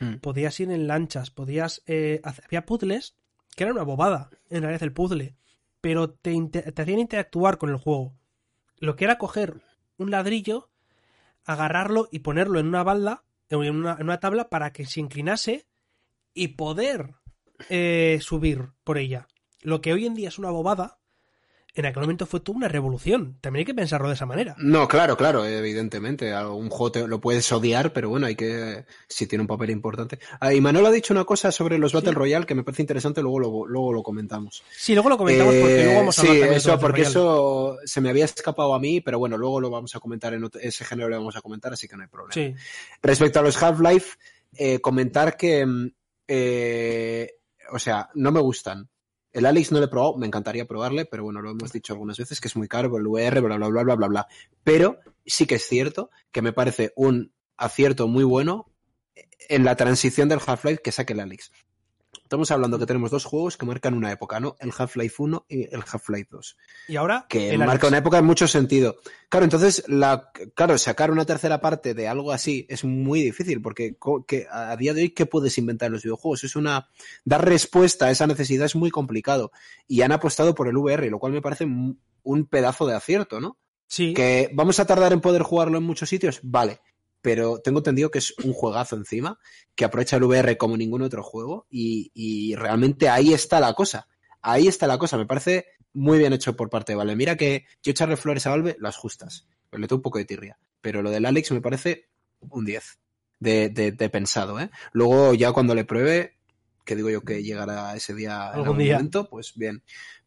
Mm. Podías ir en lanchas, podías... Eh, había puzzles que era una bobada, en realidad, el puzzle, pero te, te hacían interactuar con el juego. Lo que era coger un ladrillo agarrarlo y ponerlo en una balda, en una, en una tabla, para que se inclinase y poder eh, subir por ella. Lo que hoy en día es una bobada, en aquel momento fue toda una revolución. También hay que pensarlo de esa manera. No, claro, claro, evidentemente. Un juego lo puedes odiar, pero bueno, hay que. Si tiene un papel importante. Ah, y Manuel ha dicho una cosa sobre los Battle Royale que me parece interesante, luego lo, luego lo comentamos. Sí, luego lo comentamos porque luego vamos a hablar Sí, eso, porque eso se me había escapado a mí, pero bueno, luego lo vamos a comentar en ese género, lo vamos a comentar, así que no hay problema. Sí. Respecto a los Half-Life, eh, comentar que. Mm, eh, o sea, no me gustan el Alex no lo he probado, me encantaría probarle, pero bueno, lo hemos dicho algunas veces que es muy caro el VR, bla, bla, bla, bla, bla, bla. Pero sí que es cierto que me parece un acierto muy bueno en la transición del Half-Life que saque el Alex. Estamos hablando que tenemos dos juegos que marcan una época, ¿no? El Half-Life 1 y el Half-Life 2. Y ahora. Que marca una época en mucho sentido. Claro, entonces, la, claro, sacar una tercera parte de algo así es muy difícil, porque que, a día de hoy, ¿qué puedes inventar en los videojuegos? Es una. Dar respuesta a esa necesidad es muy complicado. Y han apostado por el VR, lo cual me parece un pedazo de acierto, ¿no? Sí. Que vamos a tardar en poder jugarlo en muchos sitios, vale pero tengo entendido que es un juegazo encima, que aprovecha el VR como ningún otro juego y, realmente ahí está la cosa. Ahí está la cosa, me parece muy bien hecho por parte de Valve. Mira que yo echarle flores a Valve, las justas, pero le tengo un poco de tirria. Pero lo del Alex me parece un 10 de, pensado. ¿eh? Luego ya cuando le pruebe, que digo yo que llegará ese día en algún momento, pues bien.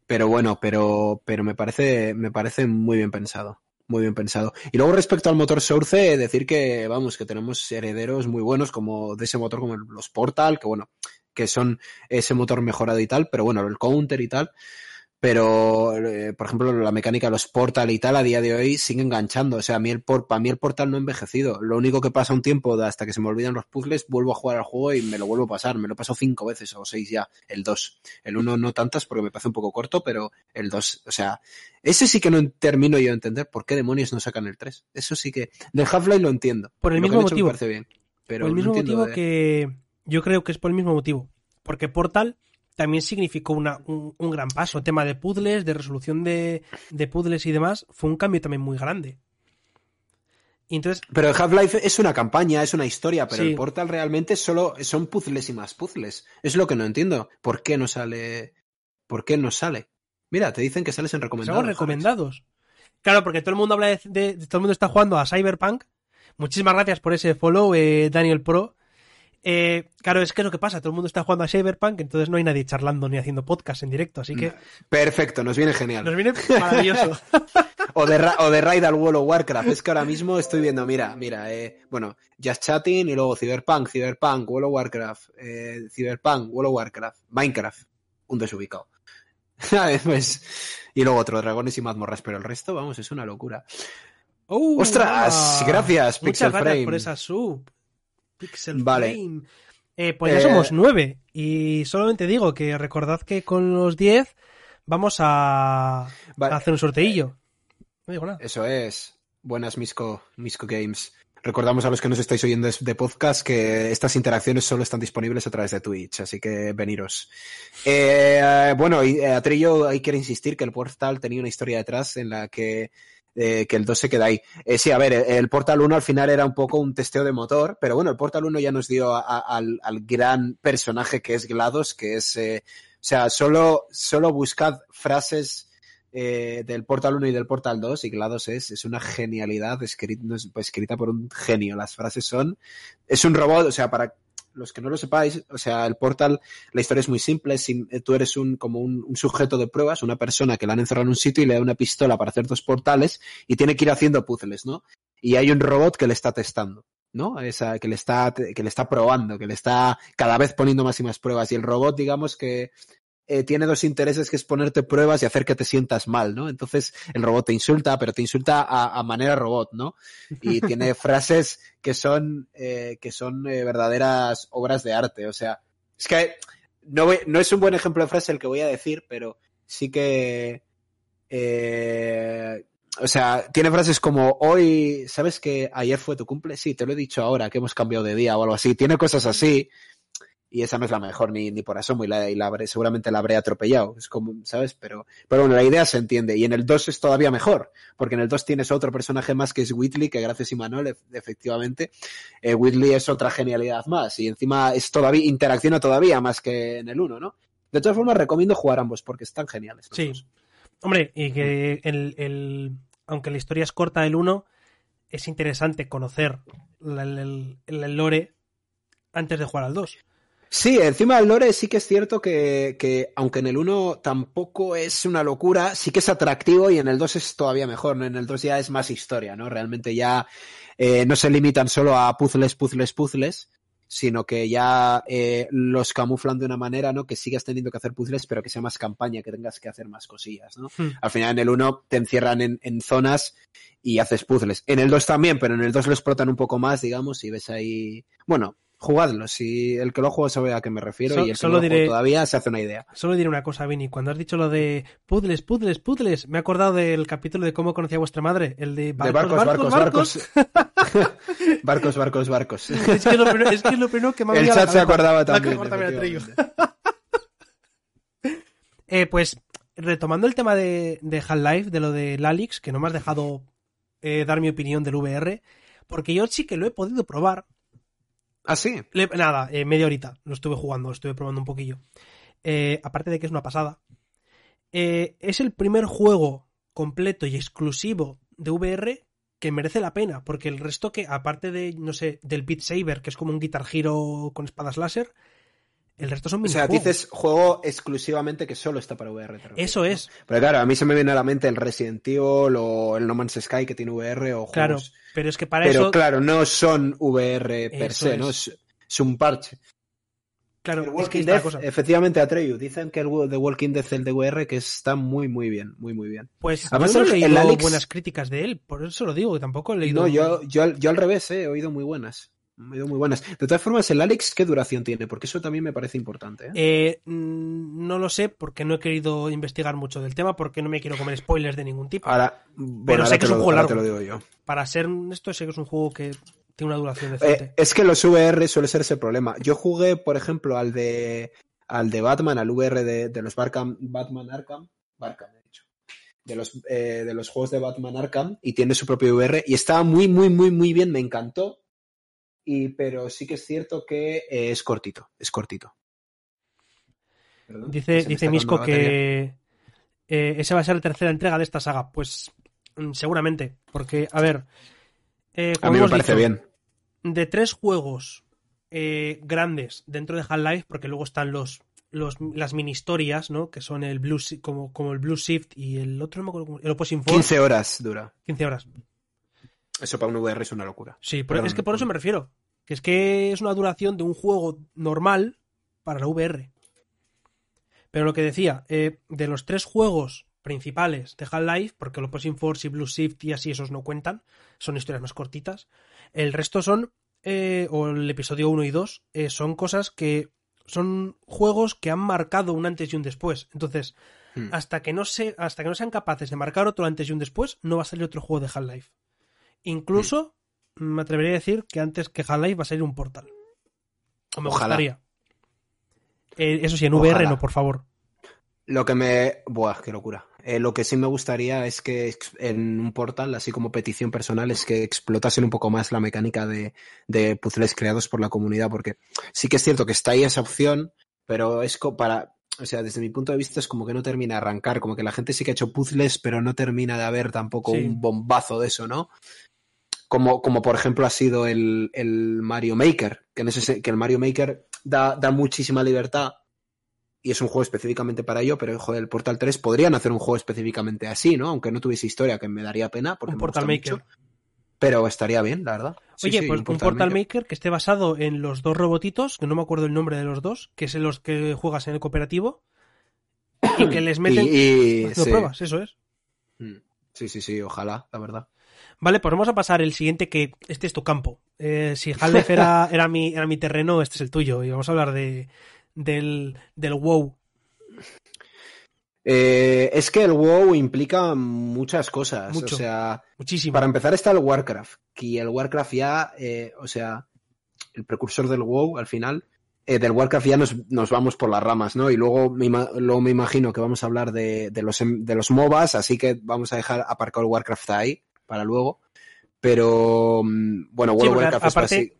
Pero bueno, pero, pero me parece, me parece muy bien pensado muy bien pensado. Y luego respecto al motor Source, decir que, vamos, que tenemos herederos muy buenos como de ese motor como los Portal, que bueno, que son ese motor mejorado y tal, pero bueno, el Counter y tal. Pero eh, por ejemplo la mecánica de los Portal y tal a día de hoy sigue enganchando, o sea, a mí el por, para mí el Portal no ha envejecido, lo único que pasa un tiempo hasta que se me olvidan los puzzles, vuelvo a jugar al juego y me lo vuelvo a pasar, me lo paso cinco veces o seis ya, el 2, el 1 no tantas porque me parece un poco corto, pero el 2, o sea, ese sí que no termino yo de entender por qué demonios no sacan el 3, eso sí que, del Half-Life lo entiendo, por el lo mismo me motivo, parece bien, pero por el mismo no motivo de- que yo creo que es por el mismo motivo, porque Portal también significó una- un, un gran paso, tema de puzzles, de resolución de, de puzzles y demás, fue un cambio también muy grande. Entonces, Pero el Half-Life es una campaña, es una historia, pero Sí. el Portal realmente solo son puzzles y más puzzles. Es lo que no entiendo. ¿Por qué no sale? ¿Por qué no sale? Mira, te dicen que sales en recomendados. Recomendados. Claro, porque todo el mundo habla de, de- de- todo el mundo está jugando a Cyberpunk. Muchísimas gracias por ese follow, eh, Daniel Pro. Eh, claro, es que es lo que pasa, todo el mundo está jugando a Cyberpunk, entonces no hay nadie charlando ni haciendo podcast en directo, así que Perfecto, nos viene genial. nos viene maravilloso. O de, Ra- o de Raid al World of Warcraft. Es que ahora mismo estoy viendo, mira, mira, eh, bueno, Just Chatting y luego Cyberpunk, Cyberpunk, World of Warcraft, eh, Cyberpunk, World of Warcraft, Minecraft, un desubicado. pues, y luego otro, Dragones y mazmorras, pero el resto, vamos, es una locura. ¡Uh, ¡Ostras! ah! Gracias, Muchas Pixel gracias Frame. por esa sub. Pixel Vale. Frame. Eh, pues ya Eh, somos nueve. Y solamente digo que recordad que con los diez vamos a, Vale. a hacer un sorteillo. No digo nada. Eso es. Buenas Misco, Misco Games. Recordamos a los que nos estáis oyendo de- podcast que estas interacciones solo están disponibles a través de Twitch, así que veniros. Eh, bueno, y eh, Atrillo ahí quiere insistir que el Portal tenía una historia detrás en la que, eh, que el 2 se queda ahí. Eh, sí, a ver, el, Portal 1 al final era un poco un testeo de motor, pero bueno, el Portal 1 ya nos dio al, gran personaje que es GLaDOS, que es, eh, o sea, solo, solo buscad frases del Portal 1 y del Portal 2, y GLaDOS es, es una genialidad escrita, pues, escrita por un genio. Las frases son, es un robot, o sea, para los que no lo sepáis, o sea, el Portal, la historia es muy simple, es sim- tú eres un, como un, un sujeto de pruebas, una persona que la han encerrado en un sitio y le da una pistola para hacer dos portales y tiene que ir haciendo puzzles, ¿no? Y hay un robot que le está testando. ¿no? Esa, que le está, que le está probando, que le está cada vez poniendo más y más pruebas. Y el robot, digamos que eh, tiene dos intereses que es ponerte pruebas y hacer que te sientas mal, ¿no? Entonces el robot te insulta, pero te insulta a, a manera robot, ¿no? Y tiene frases que son, eh, que son eh, verdaderas obras de arte. O sea, es que no, voy- no es un buen ejemplo de frase el que voy a decir, pero sí que... o sea, tiene frases como hoy, ¿sabes que ayer fue tu cumple? Sí, te lo he dicho ahora, que hemos cambiado de día o algo así. Tiene cosas así y esa no es la mejor ni, ni por asomo y, la, y la habré- seguramente la habré atropellado. Es como, ¿sabes? Pero, pero bueno, la idea se entiende. Y en el 2 es todavía mejor, porque en el 2 tienes otro personaje más que es Whitley, que gracias a efectivamente, eh, Whitley es otra genialidad más y encima es todavía, interacciona todavía más que en el 1, ¿no? De todas formas, recomiendo jugar ambos porque están geniales. los Sí. dos. Hombre, y que el, el- aunque la historia es corta del 1, es interesante conocer el- el lore antes de jugar al 2. Sí, encima del lore sí que es cierto que, que aunque en el 1 tampoco es una locura, sí que es atractivo y en el 2 es todavía mejor, ¿no? En el 2 ya es más historia, ¿no? Realmente ya eh, no se limitan solo a puzzles, puzzles, puzzles, sino que ya eh, los camuflan de una manera, ¿no? Que sigas teniendo que hacer puzzles, pero que sea más campaña, que tengas que hacer más cosillas, ¿no? Hmm. Al final en el 1 te encierran en, en zonas y haces puzzles. En el 2 también, pero en el 2 lo explotan un poco más, digamos, y ves ahí... Bueno, jugadlo. Si el que lo juega sabe a qué me refiero So- y el que lo juega diré- todavía se hace una idea. Solo diré una cosa, Vini. Cuando has dicho lo de puzzles, puzzles, puzzles, me he acordado del capítulo de cómo conocía a vuestra madre. El de De barcos, barcos, barcos, barcos. Barcos, barcos, barcos. es, que es lo primero, es que lo primero que me ha El chat se acordaba también. Eh, pues, retomando el tema de, de Half-Life, de lo de Lalix, que no me has dejado eh, dar mi opinión del VR, porque yo sí que lo he podido probar. Ah, sí. Nada, eh, media horita lo estuve jugando, lo estuve probando un poquillo. Eh, aparte de que es una pasada. Eh, es el primer juego completo y exclusivo de VR que merece la pena, porque el resto que, aparte de, no sé, del Beat Saber, que es como un Guitar Hero con espadas láser, el resto son O sea, minijuegos. dices juego exclusivamente que solo está para VR. Eso ¿no? es, Pero claro, a mí se me viene a la mente el Resident Evil o el No Man's Sky que tiene VR o claro, juegos. pero es que para Pero eso... claro, no son VR per Eso se, es. ¿no? Es, es un parche. Claro, El es que cosa. efectivamente, Atreyu, dicen que el The Walking Dead, el DWR, que está muy, muy bien, muy, muy bien. Pues Además, yo no he leído Alex- buenas críticas de él, por eso lo digo, que tampoco he leído. No, yo, yo, yo al revés, eh, he oído muy buenas. Oído muy buenas. De todas formas, el Alex, ¿qué duración tiene? Porque eso también me parece importante. ¿eh? Eh, mm, no lo sé porque no he querido investigar mucho del tema porque no me quiero comer spoilers de ningún tipo. Ahora, bueno, Pero ahora sé que es un lo- juego ahora te largo. lo digo yo. Para ser esto sé que es un juego que tiene una duración Eh, decente. es que los VR suele ser ese problema. Yo jugué, por ejemplo, al de al de Batman, al VR de, de los Batman Arkham, Barkham, he dicho, de los, eh, de los juegos de Batman Arkham y tiene su propio VR y estaba muy, muy, muy, muy bien, me encantó. Y, pero sí que es cierto que eh, es cortito, es cortito. Perdón, Dice, dice Misco que eh, esa va a ser la tercera entrega de esta saga. Pues mm, seguramente, porque, a ver, eh, A como mí me hemos parece dicho, bien. de tres juegos eh, grandes dentro de Half-Life, porque luego están los, los las mini historias, ¿no? Que son el Blue como, como el Blue Shift y el otro, no me acuerdo cómo- el Opposing Force, 15 horas dura. 15 horas. Eso para un VR es una locura. Sí, pero Perdón, es que por eso me refiero. Que es que es una duración de un juego normal para la VR. Pero lo que decía, eh, de los tres juegos principales de Half-Life, porque el Opposing Force y Blue Shift y así esos no cuentan, son historias más cortitas, el resto son, eh, o el episodio 1 y 2, eh, son cosas que son juegos que han marcado un antes y un después. Entonces, Hmm. hasta que no se, hasta que no sean capaces de marcar otro antes y un después, no va a salir otro juego de Half-Life. Incluso me atrevería a decir que antes que Half-Life va a salir un portal. O me Ojalá. gustaría. Eh, eso sí, en VR Ojalá. no, por favor. Lo que me. Buah, qué locura. Eh, lo que sí me gustaría es que en un portal, así como petición personal, es que explotasen un poco más la mecánica de, de puzzles creados por la comunidad, porque sí que es cierto que está ahí esa opción, pero es para. O sea, desde mi punto de vista es como que no termina de arrancar, como que la gente sí que ha hecho puzzles, pero no termina de haber tampoco Sí. un bombazo de eso, ¿no? Como, como por ejemplo ha sido el, el Mario Maker, que, en ese, se- que el Mario Maker da, da muchísima libertad y es un juego específicamente para ello, pero joder, el Portal 3 podrían hacer un juego específicamente así, ¿no? Aunque no tuviese historia, que me daría pena, porque Un me Portal Maker. mucho, pero estaría bien, la verdad. Sí, Oye, sí, pues un Portal, Maker. que esté basado en los dos robotitos, que no me acuerdo el nombre de los dos, que es en los que juegas en el cooperativo, y que les meten... Y, sí. pruebas, eso es. Mm. sí, sí, sí, ojalá, la verdad. Vale, pues vamos a pasar el siguiente que este es tu campo. Eh, si Half-Life era, era, mi, era mi terreno, este es el tuyo. Y vamos a hablar de, del, del WoW. Eh, es que el WoW implica muchas cosas. Mucho. O sea, Muchísimo. para empezar está el Warcraft. Y el Warcraft ya, eh, o sea, el precursor del WoW al final. eh, del Warcraft ya nos, nos vamos por las ramas, ¿no? Y luego me, luego me imagino que vamos a hablar de, de los, de los MOBAs, así que vamos a dejar aparcado el Warcraft ahí para luego. Pero, mm, bueno, World Sí, Warcraft es aparte-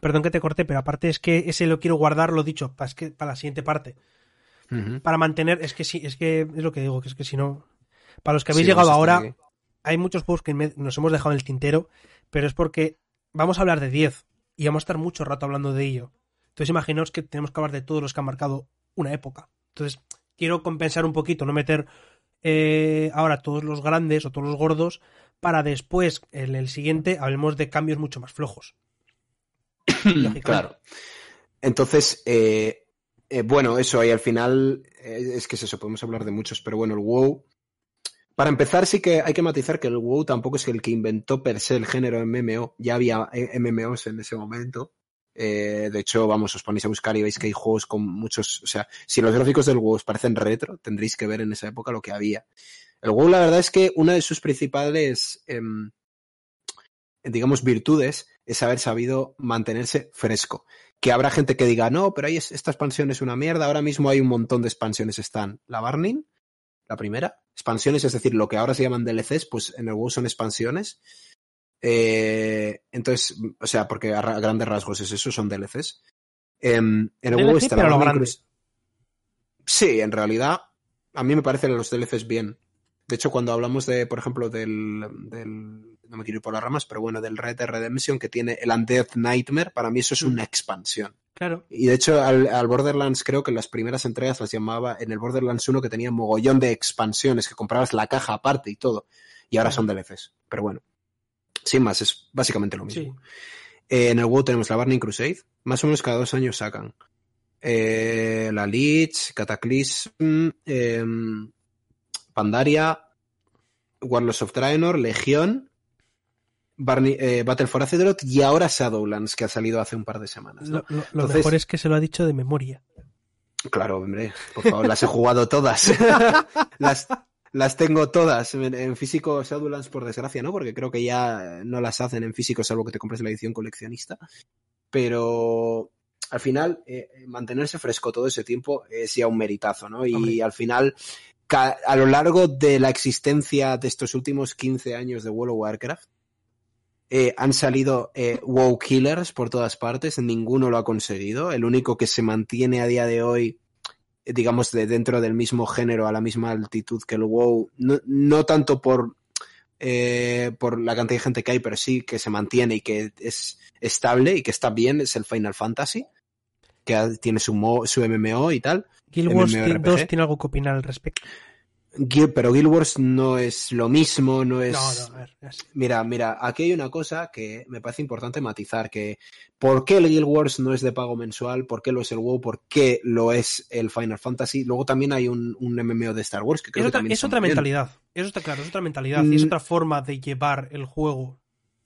Perdón que te corté, pero aparte es que ese lo quiero guardar, lo dicho, para, es que, para la siguiente parte. Para mantener, es que sí, es que es lo que digo, que es que si no. Para los que habéis Sí, llegado ahora, aquí. hay muchos juegos que nos hemos dejado en el tintero, pero es porque vamos a hablar de 10 y vamos a estar mucho rato hablando de ello. Entonces imaginaos que tenemos que hablar de todos los que han marcado una época. Entonces quiero compensar un poquito, no meter eh, ahora todos los grandes o todos los gordos para después, en el siguiente, hablemos de cambios mucho más flojos. Claro. Entonces, eh, eh, bueno, eso, y al final, es que es eso, podemos hablar de muchos, pero bueno, el WoW. Para empezar, sí que hay que matizar que el WoW tampoco es el que inventó per se el género MMO. Ya había MMOs en ese momento. Eh, de hecho, vamos, os ponéis a buscar y veis que hay juegos con muchos. O sea, si los gráficos del WoW os parecen retro, tendréis que ver en esa época lo que había. El WoW, la verdad es que una de sus principales, em, digamos, virtudes es haber sabido mantenerse fresco. Que habrá gente que diga, no, pero ahí es- esta expansión es una mierda. Ahora mismo hay un montón de expansiones. Están la Burning, la primera. Expansiones, es decir, lo que ahora se llaman DLCs, pues en el WoW son expansiones. Eh, entonces, o sea, porque a, ra- a grandes rasgos es eso, son DLCs. Em, en el DLC, lo grande. Sí, en realidad, a mí me parecen los DLCs bien. De hecho, cuando hablamos de, por ejemplo, del, del- no me quiero ir por las ramas, pero bueno, del Red Dead Redemption que tiene el Undead Nightmare, para mí eso es Mm. una expansión. Claro. Y de hecho, al, al Borderlands creo que en las primeras entregas las llamaba, en el Borderlands 1 que tenía mogollón de expansiones, que comprabas la caja aparte y todo. Y ahora son DLCs. Pero bueno, sin más, es básicamente lo mismo. Sí. Eh, en el WoW tenemos la Burning Crusade, más o menos cada dos años sacan. eh, la Lich, Cataclysm, eh, Pandaria, Warlords of Draenor, Legión, Barney, eh, Battle for Azeroth y ahora Shadowlands, que ha salido hace un par de semanas. ¿no? Lo, lo- mejor es que se lo ha dicho de memoria. Claro, hombre, por favor, las he jugado todas. las, las tengo todas. En, en físico Shadowlands, por desgracia, ¿no? Porque creo que ya no las hacen en físico, salvo que te compres la edición coleccionista. Pero al final, eh, mantenerse fresco todo ese tiempo es ya un meritazo, ¿no? Y Hombre. al final, a lo largo de la existencia de estos últimos 15 años de World of Warcraft, eh, han salido eh, WoW Killers por todas partes, ninguno lo ha conseguido. El único que se mantiene a día de hoy, eh, digamos, de dentro del mismo género, a la misma altitud que el WoW, no, no tanto por, eh, por la cantidad de gente que hay, pero sí que se mantiene y que es estable y que está bien, es el Final Fantasy, que tiene su, mo- su MMO y tal. Guild Wars MMORPG. 2 tiene algo que opinar al respecto. Guild- Pero Guild Wars no es lo mismo, no es... No, no, a ver. es- Mira, mira, aquí hay una cosa que me parece importante matizar, que ¿por qué el Guild Wars no es de pago mensual? ¿Por qué lo es el WoW? ¿Por qué lo es el Final Fantasy? Luego también hay un, un MMO de Star Wars que creo Es que otra, también es otra muy bien. mentalidad. Eso está claro, es otra mentalidad. Y es Mm. otra forma de llevar el juego.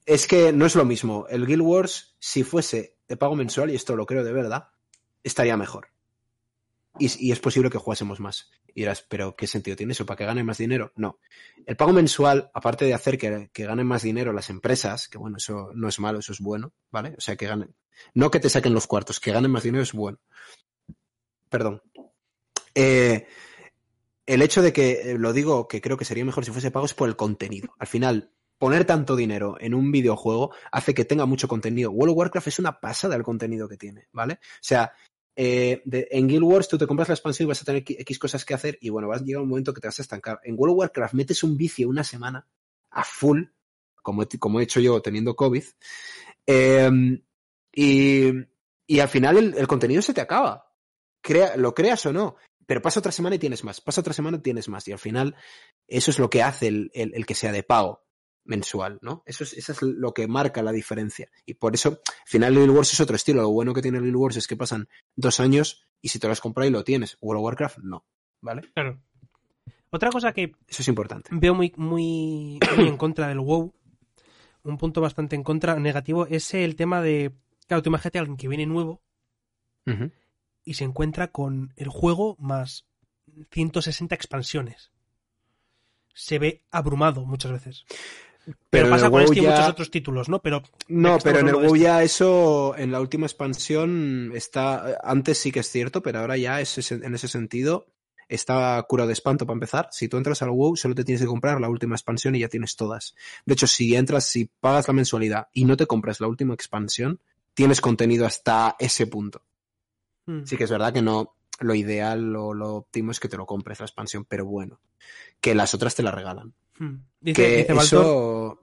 Es que no es lo mismo. El Guild Wars, si fuese de pago mensual, y esto lo creo de verdad, estaría mejor. Y, es posible que jugásemos más. Y dirás, ¿pero qué sentido tiene eso? ¿Para que ganen más dinero? No. El pago mensual, aparte de hacer que, que ganen más dinero las empresas, que bueno, eso no es malo, eso es bueno, ¿vale? O sea, que ganen. No que te saquen los cuartos, que ganen más dinero es bueno. Perdón. Eh, el hecho de que, eh, lo digo, que creo que sería mejor si fuese pago es por el contenido. Al final, poner tanto dinero en un videojuego hace que tenga mucho contenido. World of Warcraft es una pasada el contenido que tiene, ¿vale? O sea, eh, en Guild Wars tú te compras la expansión y vas a tener X- cosas que hacer y bueno, vas a llegar un momento que te vas a estancar. En World of Warcraft metes un vicio una semana a full, como, como he hecho yo teniendo COVID, eh, y, y al final el, contenido se te acaba. Crea, lo creas o no, pero pasa otra semana y tienes más, pasa otra semana y tienes más, y al final eso es lo que hace el- el que sea de pago mensual, ¿no? Eso es, eso es lo que marca la diferencia. Y por eso, al final, Guild Wars es otro estilo. Lo bueno que tiene Guild Wars es que pasan dos años y si te lo has comprado y lo tienes. World of Warcraft, no. ¿Vale? Claro. Otra cosa que Eso es importante. veo muy, muy, muy en contra del WoW, un punto bastante en contra, negativo, es el tema de. Claro, tú imagínate a alguien que viene nuevo y se encuentra con el juego más 160 expansiones. Se ve abrumado muchas veces. Pero, pasa con WoW este y ya- muchos otros títulos, ¿no? Pero No, pero en el WoW ya eso, en la última expansión, está. Antes sí que es cierto, pero ahora ya es, en ese sentido está curado de espanto para empezar. Si tú entras al WoW, solo te tienes que comprar la última expansión y ya tienes todas. De hecho, si entras, si pagas la mensualidad y no te compras la última expansión, tienes contenido hasta ese punto. mm, Sí que es verdad que no, lo ideal o lo óptimo es que te lo compres la expansión, pero bueno, que las otras te la regalan. mm. dice, que dice Baltor, eso...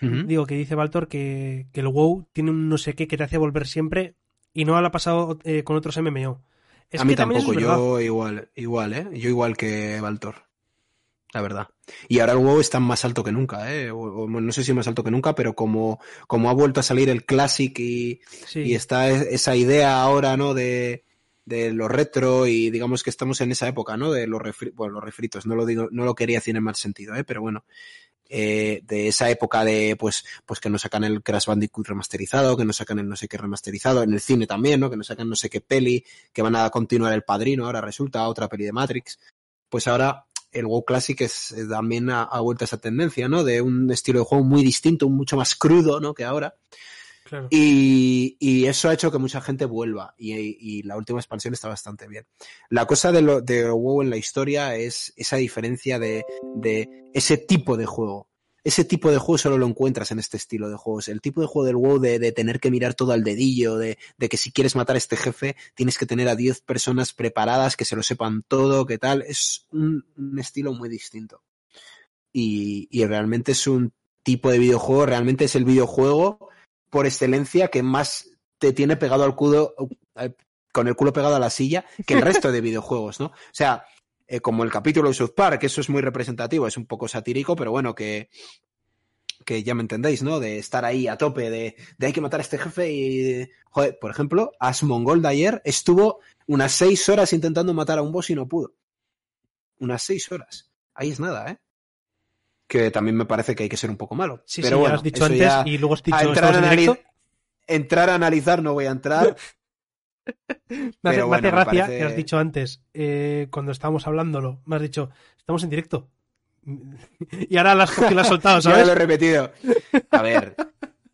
Digo que dice Baltor que, que el WoW tiene un no sé qué que te hace volver siempre y no lo ha pasado eh, con otros MMO. Es a mí tampoco, yo igual, igual, ¿eh? Yo igual que Baltor. La verdad. Y ahora el WoW está más alto que nunca, ¿eh? O- o no sé si más alto que nunca, pero como, como ha vuelto a salir el Classic y, Sí. y está e- esa idea ahora, ¿no? De, de lo retro y digamos que estamos en esa época, ¿no? De los, refri- bueno, los refritos, no lo digo, no lo quería decir en mal sentido, ¿eh? Pero bueno, eh, de esa época de, pues, pues que nos sacan el Crash Bandicoot remasterizado, que nos sacan el no sé qué remasterizado, en el cine también, ¿no? Que nos sacan no sé qué peli, que van a continuar El Padrino, ahora resulta otra peli de Matrix. Pues ahora el WoW Classic es, eh, también ha, ha vuelto a esa tendencia, ¿no? De un estilo de juego muy distinto, mucho más crudo, ¿no? Que ahora. Y, eso ha hecho que mucha gente vuelva. Y, la última expansión está bastante bien. La cosa de, lo, de WoW en la historia es esa diferencia de, ese tipo de juego. Ese tipo de juego solo lo encuentras en este estilo de juegos. El tipo de juego del WoW de, tener que mirar todo al dedillo, de, que si quieres matar a este jefe tienes que tener a 10 personas preparadas que se lo sepan todo, que tal. Es un, estilo muy distinto. Y realmente es un tipo de videojuego, realmente es el videojuego por excelencia que más te tiene pegado al culo, con el culo pegado a la silla que el resto de videojuegos, ¿no? O sea, eh, como el capítulo de South Park, eso es muy representativo, es un poco satírico, pero bueno, que, que ya me entendéis, ¿no? De estar ahí a tope, de, de hay que matar a este jefe y... Joder, por ejemplo, Asmongold ayer estuvo unas seis horas intentando matar a un boss y no pudo. Unas seis horas. Ahí es nada, ¿eh? Que también me parece que hay que ser un poco malo. Sí, Pero sí, ya bueno, lo has dicho antes ya- y luego has dicho a entrar, en entrar a analizar no voy a entrar. Me hace, me me gracia parece- que has dicho antes, eh, cuando estábamos hablándolo, me has dicho, estamos en directo. y ahora las y las has soltado, Ya ¿sabes? lo he repetido. A ver,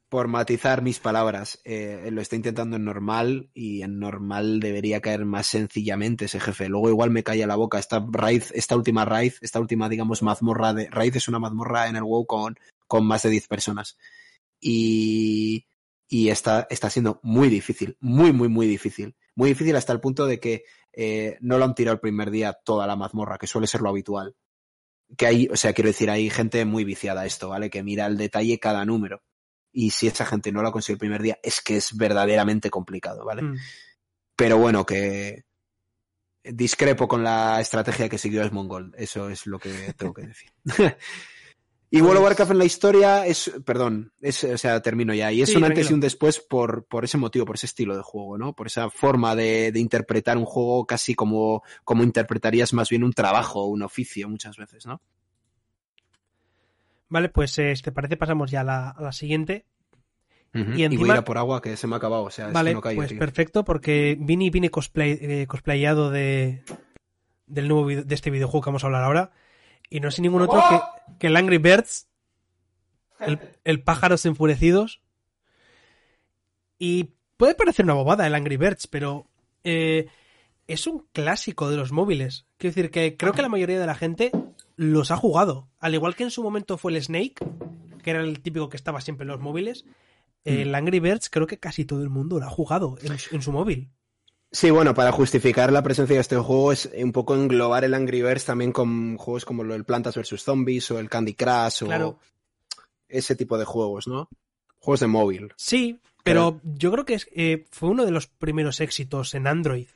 por matizar mis palabras, eh, lo está intentando en normal y en normal debería caer más sencillamente ese jefe. Luego igual me calla la boca. Esta raíz, esta última raíz, esta última, digamos, mazmorra de. Raíz es una mazmorra en el WoW con, con más de 10 personas. Y, y está, está siendo muy difícil, muy, muy, muy difícil. Muy difícil hasta el punto de que eh, no lo han tirado el primer día toda la mazmorra, que suele ser lo habitual que hay, o sea, quiero decir, hay gente muy viciada a esto, ¿vale? Que mira al detalle cada número. Y si esa gente no lo consigue el primer día, es que es verdaderamente complicado, ¿vale? Mm. Pero bueno, que discrepo con la estrategia que siguió Esmongold. Eso es lo que tengo que decir. y World of Pues- Warcraft en la historia es, perdón, es, o sea, termino ya. Y es Sí, un antes tranquilo. y un después por, por ese motivo, por ese estilo de juego, ¿no? Por esa forma de, de interpretar un juego casi como, como interpretarías más bien un trabajo, un oficio muchas veces, ¿no? Vale, pues eh, si te parece pasamos ya a la, a la siguiente. Y Y, encima- voy a ir a por agua que se me ha acabado, o sea, es vale, que no pues tío. perfecto, porque Vini viene cosplay, eh, cosplayado de, del nuevo de este videojuego que vamos a hablar ahora. Y no es ningún otro que, que el Angry Birds, el, el pájaros enfurecidos. Y puede parecer una bobada el Angry Birds, pero eh, es un clásico de los móviles. Quiero decir que creo que la mayoría de la gente los ha jugado. Al igual que en su momento fue el Snake, que era el típico que estaba siempre en los móviles. El Angry Birds creo que casi todo el mundo lo ha jugado en, su- en su móvil. Sí, bueno, para justificar la presencia de este juego es un poco englobar el Angry Birds también con juegos como del Plantas vs Zombies o el Candy Crush o Claro. ese tipo de juegos, ¿no? Juegos de móvil. Sí, pero yo creo que es, eh, fue uno de los primeros éxitos en Android.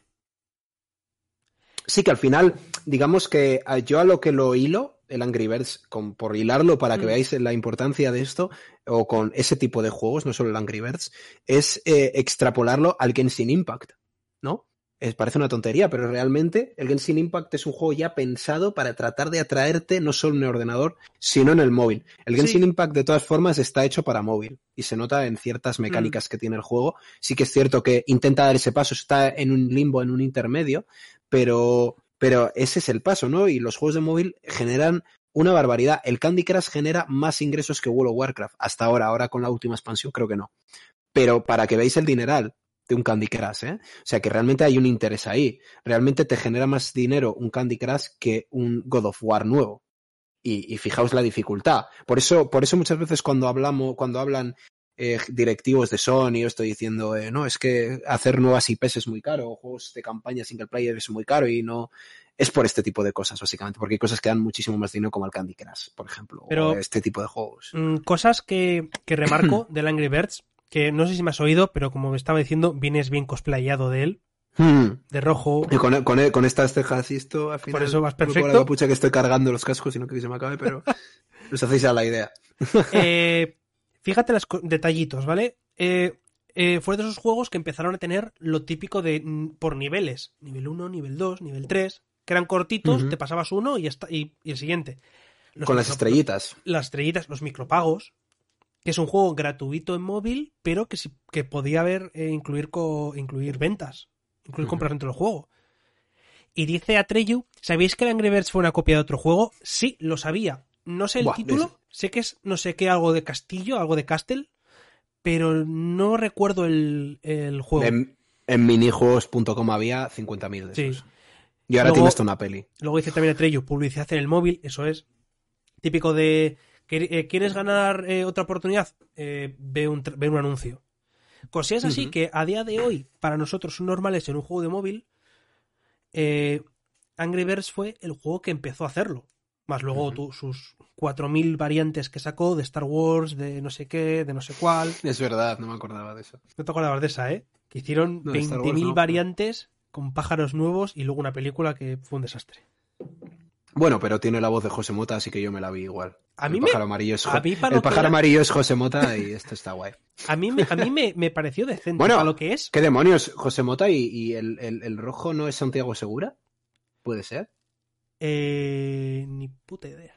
Sí que al final, digamos que yo a lo que lo hilo, el Angry Birds, con, por hilarlo para que Mm. veáis la importancia de esto, o con ese tipo de juegos, no solo el Angry Birds, es eh, extrapolarlo al Genshin Impact, ¿no? Es, parece una tontería, pero realmente el Genshin Impact es un juego ya pensado para tratar de atraerte no solo en el ordenador, sino en el móvil. El Sí. Genshin Impact, de todas formas, está hecho para móvil y se nota en ciertas mecánicas que tiene el juego. Sí que es cierto que intenta dar ese paso, está en un limbo, en un intermedio, pero, pero ese es el paso, ¿no? Y los juegos de móvil generan una barbaridad. El Candy Crush genera más ingresos que World of Warcraft. Hasta ahora, ahora con la última expansión creo que no. Pero para que veáis el dineral de un Candy Crush, ¿eh? O sea que realmente hay un interés ahí. Realmente te genera más dinero un Candy Crush que un God of War nuevo. Y, y fijaos la dificultad. Por eso, por eso muchas veces cuando hablamos, cuando hablan eh, directivos de Sony, estoy diciendo, eh, no, es que hacer nuevas IPs es muy caro, o juegos de campaña single player es muy caro y no. Es por este tipo de cosas, básicamente, porque hay cosas que dan muchísimo más dinero, como el Candy Crush, por ejemplo, Pero- o este tipo de juegos. Mm, cosas que, que remarco del Angry Birds, que no sé si me has oído, pero como me estaba diciendo, vienes bien cosplayado de él, Hmm. de rojo. Y con, con- con estas cejas y esto, al final. Por eso vas no con perfecto. la capucha que estoy cargando los cascos y no que se me acabe, pero os hacéis a la idea. Eh, fíjate los detallitos, ¿vale? Eh, eh, fue de esos juegos que empezaron a tener lo típico de por niveles. Nivel 1, nivel 2, nivel 3, que eran cortitos, te pasabas uno y, el siguiente. Los con las estrellitas. Las estrellitas, los micropagos, que es un juego gratuito en móvil, pero que, que podía haber, eh, incluir, co- incluir ventas, incluir compras dentro del juego. Y dice Atreyu, ¿sabéis que el Angry Birds fue una copia de otro juego? Sí, lo sabía. No sé el Buah, título, sé que es no sé qué, algo de castillo, algo de castle, pero no recuerdo el, el juego. En, en minijuegos.com había 50.000 de Sí. esos. Y ahora Luego- tiene hasta una peli. Luego dice también Atreyu, publicidad en el móvil, eso es. Típico de, ¿quer- eh, ¿quieres ganar eh, otra oportunidad? Eh, ve, un, ve un anuncio. Cosillas así que a día de hoy, para nosotros son normales en un juego de móvil, eh, Angry Birds fue el juego que empezó a hacerlo. Más luego Ujú. tu- sus 4.000 variantes que sacó de Star Wars, de no sé qué, de no sé cuál. Es verdad, no me acordaba de eso. No te acordabas de esa, ¿eh? Que hicieron No, de Star 20.000 Wars no. variantes con pájaros nuevos y luego una película que fue un desastre. Bueno, pero tiene la voz de José Mota, así que yo me la vi igual. A mí el me- pájaro amarillo es, Jo- a mí para el que pájaro amarillo es José Mota y esto está guay. A mí, me, a mí me, me pareció decente Bueno, para lo que es. ¿Qué demonios? ¿José Mota y, y el, el- el rojo no es Santiago Segura? ¿Puede ser? Eh, ni puta idea.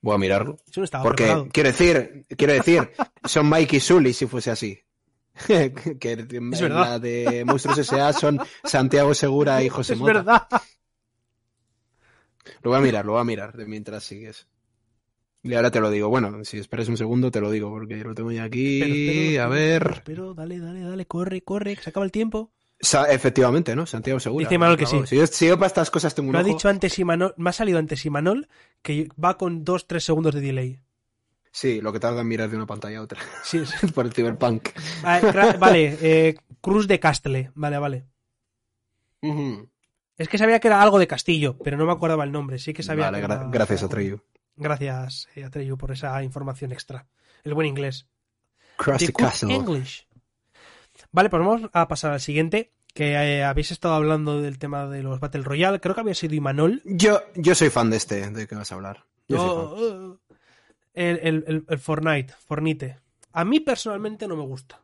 Voy a mirarlo. Eso no estaba Porque, preparado. quiero decir, quiero decir, son Mike y Sully si fuese así. que en Es la de Monstruos S.A. son Santiago Segura y José Es Mota. verdad. Lo voy a mirar, lo voy a mirar de mientras sigues. Y ahora te lo digo. Bueno, si esperas un segundo te lo digo porque lo tengo ya aquí. Pero, a ver. Pero, dale, dale, dale, corre, corre, que se acaba el tiempo. Sa- efectivamente, ¿no? Santiago Segura. Dice Manuel que sí. Si yo, si yo para estas cosas tengo un Lo ha dicho antes Imanol, me ha salido antes Imanol, que va con 2-3 segundos de delay. Sí, lo que tarda en mirar de una pantalla a otra. Sí, sí. Por el Cyberpunk. Ah, vale, eh, Cruz de Castle. Vale, vale. Es que sabía que era algo de Castillo, pero no me acordaba el nombre. Sí que sabía Vale, que gra- era- gracias a Treyu. Gracias, eh, Atreyu, por esa información extra. El buen inglés. Cross the The Castle. English. Vale, pues vamos a pasar al siguiente. Que eh, habéis estado hablando del tema de los Battle Royale. Creo que había sido Imanol. Yo, yo soy fan de este, de que vas a hablar. Yo soy fan. Eh, el, el, el- el Fortnite, Fornite. A mí personalmente no me gusta.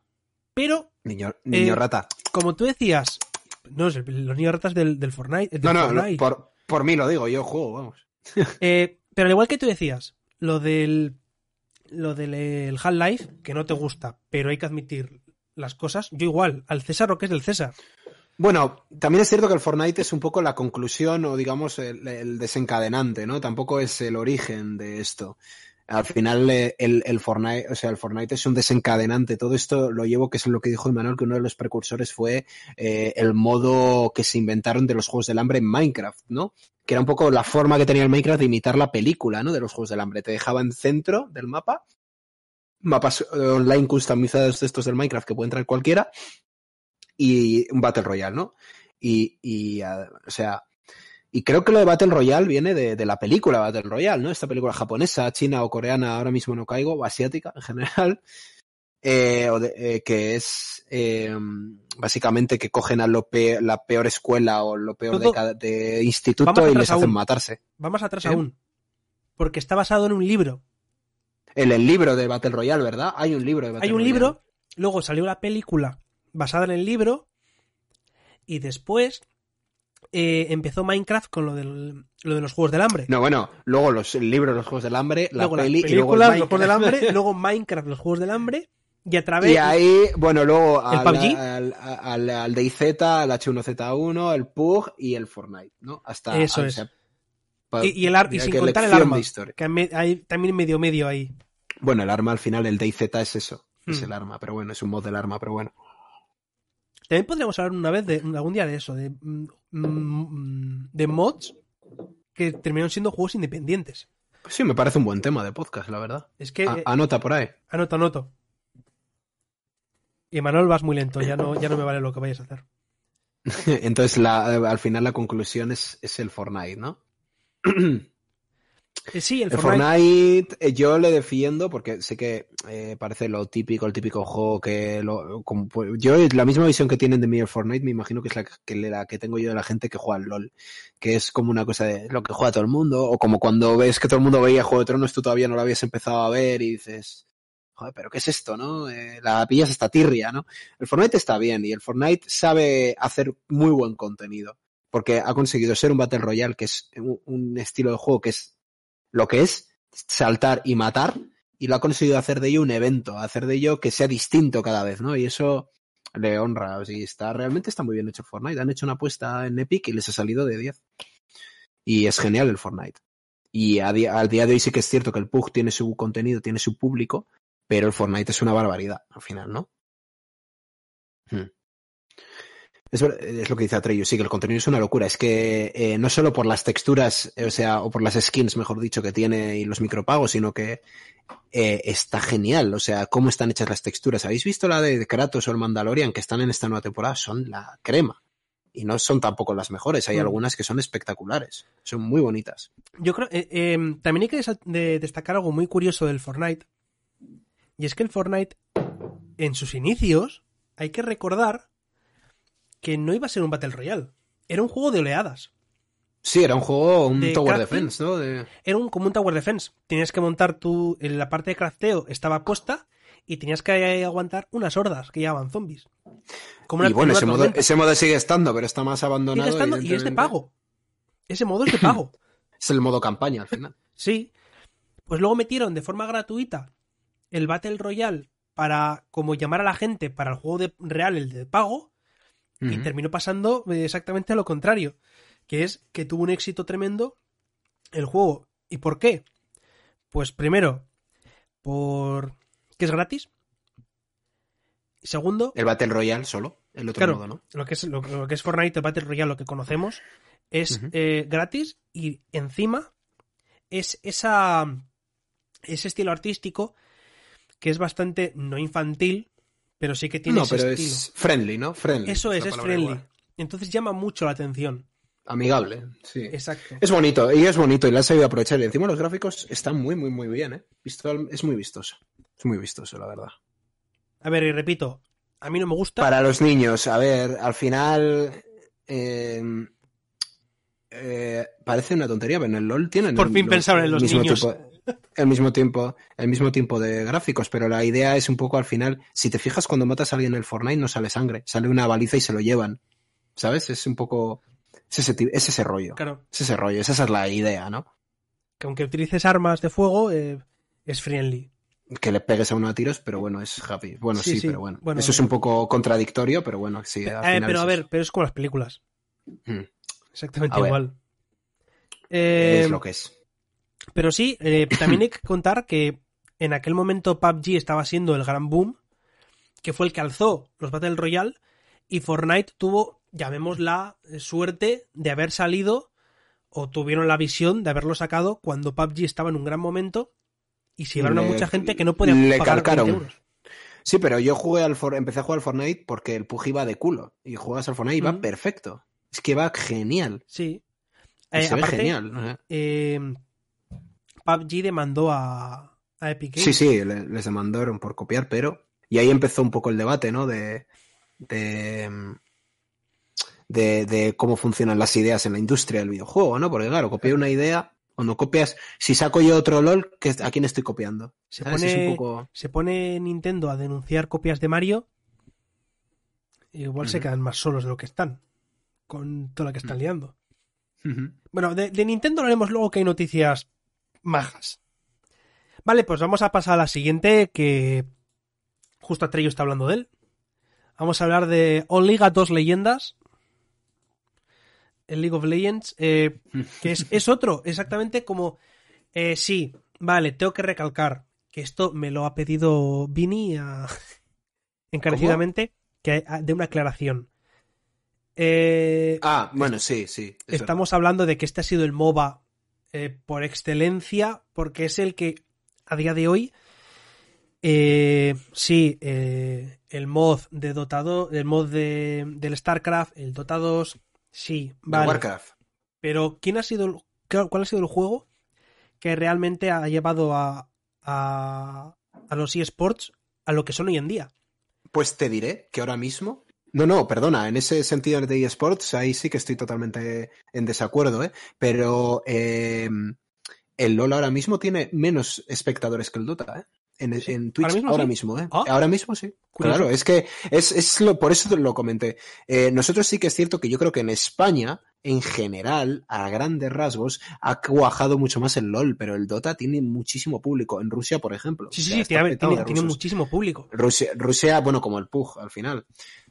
Pero, Niño, niño eh, rata. como tú decías, no, los niños ratas del, del Fortnite. del No, no, Fortnite. por, por mí lo digo, yo juego, vamos. Eh, pero al igual que tú decías, lo del lo del eh, Half-Life, que no te gusta, pero hay que admitir las cosas, yo igual, al César lo que es del César. Bueno, también es cierto que el Fortnite es un poco la conclusión o digamos el, el desencadenante, ¿no? Tampoco es el origen de esto. Al final eh, el, el Fortnite, o sea, el Fortnite es un desencadenante. Todo esto lo llevo, que es lo que dijo Emanuel, que uno de los precursores fue eh, el modo que se inventaron de los juegos del hambre en Minecraft, ¿no? Que era un poco la forma que tenía el Minecraft de imitar la película, ¿no? De los juegos del hambre. Te dejaba en centro del mapa, mapas online customizados de estos del Minecraft que puede entrar cualquiera, y un Battle Royale, ¿no? Y, y ah, o sea, y creo que lo de Battle Royale viene de, de la película Battle Royale, ¿no? Esta película japonesa, china o coreana, ahora mismo no caigo, o asiática en general, eh, o de- eh, que es eh, básicamente que cogen a lo pe- la peor escuela o lo peor de, cada- de instituto y les hacen matarse. Vamos atrás aún. Porque está basado en un libro. En el libro de Battle Royale, ¿verdad? Hay un libro de Battle Hay un Royale. libro, luego salió la película basada en el libro, y después eh, empezó Minecraft con lo, del, lo de los Juegos del Hambre. No, bueno, luego los el libro Los Juegos del Hambre, la luego peli las y luego los Juegos del. Hambre, luego Minecraft, los Juegos del Hambre, y a través... Y ahí, bueno, luego ¿El al, PUBG? al, al, al DayZ, al H1Z1, el PUG y el Fortnite, ¿no? Hasta Eso o es. y, y el y sin contar el arma, que hay también medio medio ahí. Bueno, el arma al final, el DayZ es eso, es Hmm. el arma, pero bueno, es un mod del arma, pero bueno. También podríamos hablar una vez de algún día de eso, de, mm, mm, de mods que terminaron siendo juegos independientes. Sí, me parece un buen tema de podcast, la verdad. Es que A- eh, anota por ahí. anoto, anoto. Y Manuel vas muy lento, ya no, ya no me vale lo que vayas a hacer. Entonces, la, al final la conclusión es, es el Fortnite, ¿no? Eh, sí, el, El Fortnite. Fortnite, eh, yo le defiendo porque sé que eh, parece lo típico, el típico juego que lo, como- pues, yo la misma visión que tienen de mí el Fortnite me imagino que es la que, la que tengo yo de la gente que juega al LOL, que es como una cosa de lo que juega todo el mundo o como cuando ves que todo el mundo veía Juego de Tronos tú todavía no lo habías empezado a ver y dices, joder, pero ¿qué es esto, no? Eh, la pillas esta tirria, ¿no? El Fortnite está bien y el Fortnite sabe hacer muy buen contenido porque ha conseguido ser un Battle Royale que es un, un estilo de juego que es lo que es saltar y matar y lo ha conseguido hacer de ello un evento, hacer de ello que sea distinto cada vez, ¿no? Y eso le honra, o está realmente está muy bien hecho Fortnite, han hecho una apuesta en Epic y les ha salido de 10. Y es genial el Fortnite. Y día, al día de hoy sí que es cierto que el PUG tiene su contenido, tiene su público, pero el Fortnite es una barbaridad al final, ¿no? Hmm. Es, lo que dice Atreyu, sí, que el contenido es una locura. Es que eh, no solo por las texturas, eh, o sea, o por las skins, mejor dicho, que tiene y los micropagos, sino que eh, está genial. O sea, cómo están hechas las texturas. ¿Habéis visto la de Kratos o el Mandalorian que están en esta nueva temporada? Son la crema. Y no son tampoco las mejores. Hay Mm. algunas que son espectaculares. Son muy bonitas. Yo creo, eh, también hay que de- destacar algo muy curioso del Fortnite. Y es que el Fortnite, en sus inicios, hay que recordar que no iba a ser un Battle Royale. Era un juego de oleadas. Sí, era un juego, un De Tower crafting. Defense, ¿no? De... Era un, como un Tower Defense. Tenías que montar tu. En la parte de crafteo estaba puesta y tenías que aguantar unas hordas que llevaban zombies. Como una- Y bueno, ese modo, ese modo sigue estando, pero está más Sigue abandonado. estando y es de pago. Ese modo es de pago. Es el modo campaña al final. Sí. Pues luego metieron de forma gratuita el Battle Royale para como llamar a la gente para el juego de, real, el de pago, y terminó pasando eh, exactamente lo contrario, que es que tuvo un éxito tremendo el juego. ¿Y por qué? Pues primero, por que es gratis. Segundo, El Battle Royale solo, el otro Claro. modo, ¿no? lo que es lo, lo que es Fortnite, el Battle Royale, lo que conocemos, es eh, gratis y encima es esa ese estilo artístico que es bastante no infantil, pero sí que tiene No, ese pero estilo. es friendly, ¿no? Friendly. Eso es, es friendly. igual. Entonces llama mucho la atención. Amigable, sí. Exacto. Es bonito, y es bonito, y la has sabido aprovechar. Y encima los gráficos están muy, muy, muy bien, ¿eh? Es muy vistoso. Es muy vistoso, la verdad. A ver, y repito, a mí no me gusta. Para los niños, a ver, al final. eh, eh, parece una tontería, pero en el LOL tienen. Por el- fin pensaron en los mismo niños. tipo- el mismo tiempo, el mismo tiempo de gráficos, pero la idea es un poco al final. Si te fijas cuando matas a alguien en el Fortnite, no sale sangre, sale una baliza y se lo llevan. ¿Sabes? Es un poco. Es ese, es ese rollo. Claro, Es ese rollo, esa es la idea, ¿no? que aunque utilices armas de fuego, eh, es friendly. Que le pegues a uno a tiros, pero bueno, es happy. Bueno, Sí, sí, sí. pero bueno. Bueno, Eso es un poco contradictorio, pero bueno, sí. al Eh, final pero a ver, pero es como las películas. Mm, Exactamente A igual. Eh, es lo que es. Pero sí, eh, también hay que contar que en aquel momento PUBG estaba siendo el gran boom, que fue el que alzó los Battle Royale, y Fortnite tuvo, llamémosla, eh, suerte de haber salido, o tuvieron la visión de haberlo sacado cuando PUBG estaba en un gran momento, y se llevaron a mucha gente que no podía le pagar 20 calcaron. euros. Sí, pero yo jugué al empecé a jugar al Fortnite porque el Pug iba de culo. Y juegas al Fortnite y va perfecto. Es que va genial. Sí. Eh, se ve aparte, genial. no eh, PUBG demandó a, a Epic Games. Sí, sí, le- les demandaron por copiar, pero. Y ahí empezó un poco el debate, ¿no? De. De. De, de cómo funcionan las ideas en la industria del videojuego, ¿no? Porque claro, copiar una idea, cuando copias, si saco yo otro LOL, ¿qué- ¿a quién estoy copiando? Se pone, Es un poco... se pone Nintendo a denunciar copias de Mario. Igual se quedan más solos de lo que están. Con toda la que están Ujú. liando. Bueno, de, de Nintendo haremos luego que hay noticias majas. Vale, pues vamos a pasar a la siguiente que justo Atreyo está hablando de él. Vamos a hablar de All Liga 2 Leyendas. El League of Legends. eh, que es, es otro, exactamente como... eh, sí, vale, tengo que recalcar que esto me lo ha pedido Vini a- encarecidamente, que de una aclaración. Eh, Ah, bueno, sí, sí. es estamos hablando de que este ha sido el MOBA eh, por excelencia, porque es el que a día de hoy, eh, sí, eh, el mod de Dota 2, el mod de, del StarCraft, el Dota 2, sí, vale. Warcraft. Pero ¿quién ha sido cuál ha sido el juego que realmente ha llevado a, a, a los eSports a lo que son hoy en día? Pues te diré que ahora mismo. No, no, perdona, en ese sentido de eSports, ahí sí que estoy totalmente en desacuerdo, ¿eh? Pero eh, el LOL ahora mismo tiene menos espectadores que el Dota, ¿eh? En, en Twitch, ¿Ahora ahora mismo mismo, sí? ¿eh? Ah. Ahora mismo sí. Curioso. Claro, es que es, es lo, por eso lo comenté. Eh, nosotros sí que es cierto que yo creo que en España, en general, a grandes rasgos, ha cuajado mucho más el LOL, pero el Dota tiene muchísimo público. En Rusia, por ejemplo. Sí, sí, sí, tiene, tiene- muchísimo público. Rusia, Rusia, bueno, como el PUG al final.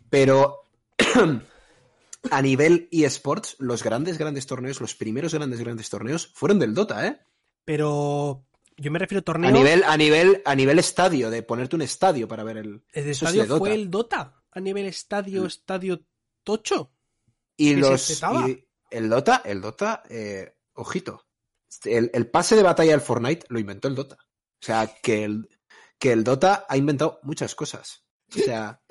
Pero a nivel eSports, los grandes, grandes torneos, los primeros grandes, grandes torneos fueron del Dota, ¿eh? Pero yo me refiero a A torneos. nivel, a nivel, a nivel estadio, de ponerte un estadio para ver el. el eso es estadio Dota. fue el Dota. A nivel estadio, estadio tocho. Y los. y el Dota, el Dota, eh, ojito. El, el pase de batalla del Fortnite lo inventó el Dota. O sea, que el, que el Dota ha inventado muchas cosas. O sea.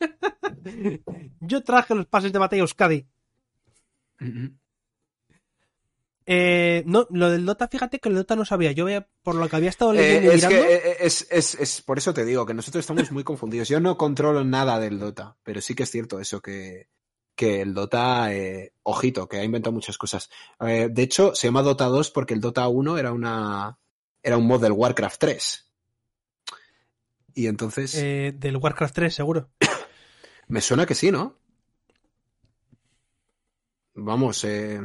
Yo traje los pases de batalla a Euskadi. Eh, no, lo del Dota, fíjate que el Dota no sabía. Yo veía, por lo que había estado Eh, leyendo y es, que, mirando. eh, es, es, es por eso te digo que nosotros estamos muy confundidos. Yo no controlo nada del Dota, pero sí que es cierto eso que, que el Dota, eh, ojito, que ha inventado muchas cosas. Eh, de hecho, se llama Dota 2 porque el Dota 1 era una era un mod del Warcraft 3. Y entonces... Eh, del Warcraft 3, seguro. Me suena que sí, ¿no? Vamos, eh...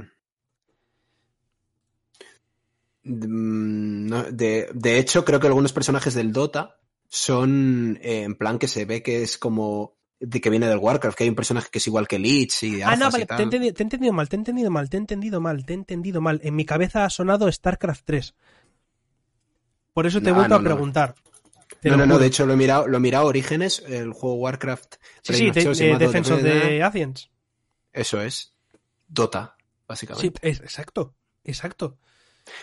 Mm, de, de, hecho, creo que algunos personajes del Dota son eh, en plan que se ve que es como de que viene del Warcraft, que hay un personaje que es igual que Lich y Ah, no, vale, te he, entendido, te he, entendido, mal, te he entendido mal, te he entendido mal, te he entendido mal. En mi cabeza ha sonado StarCraft 3. Por eso te he vuelto no, a preguntar. No, no, no, de hecho lo he mirado, lo he mirado Orígenes, el juego Warcraft. Sí, sí, de, de Defense of the. Eso es. Dota, Sí, básicamente. es, exacto, exacto.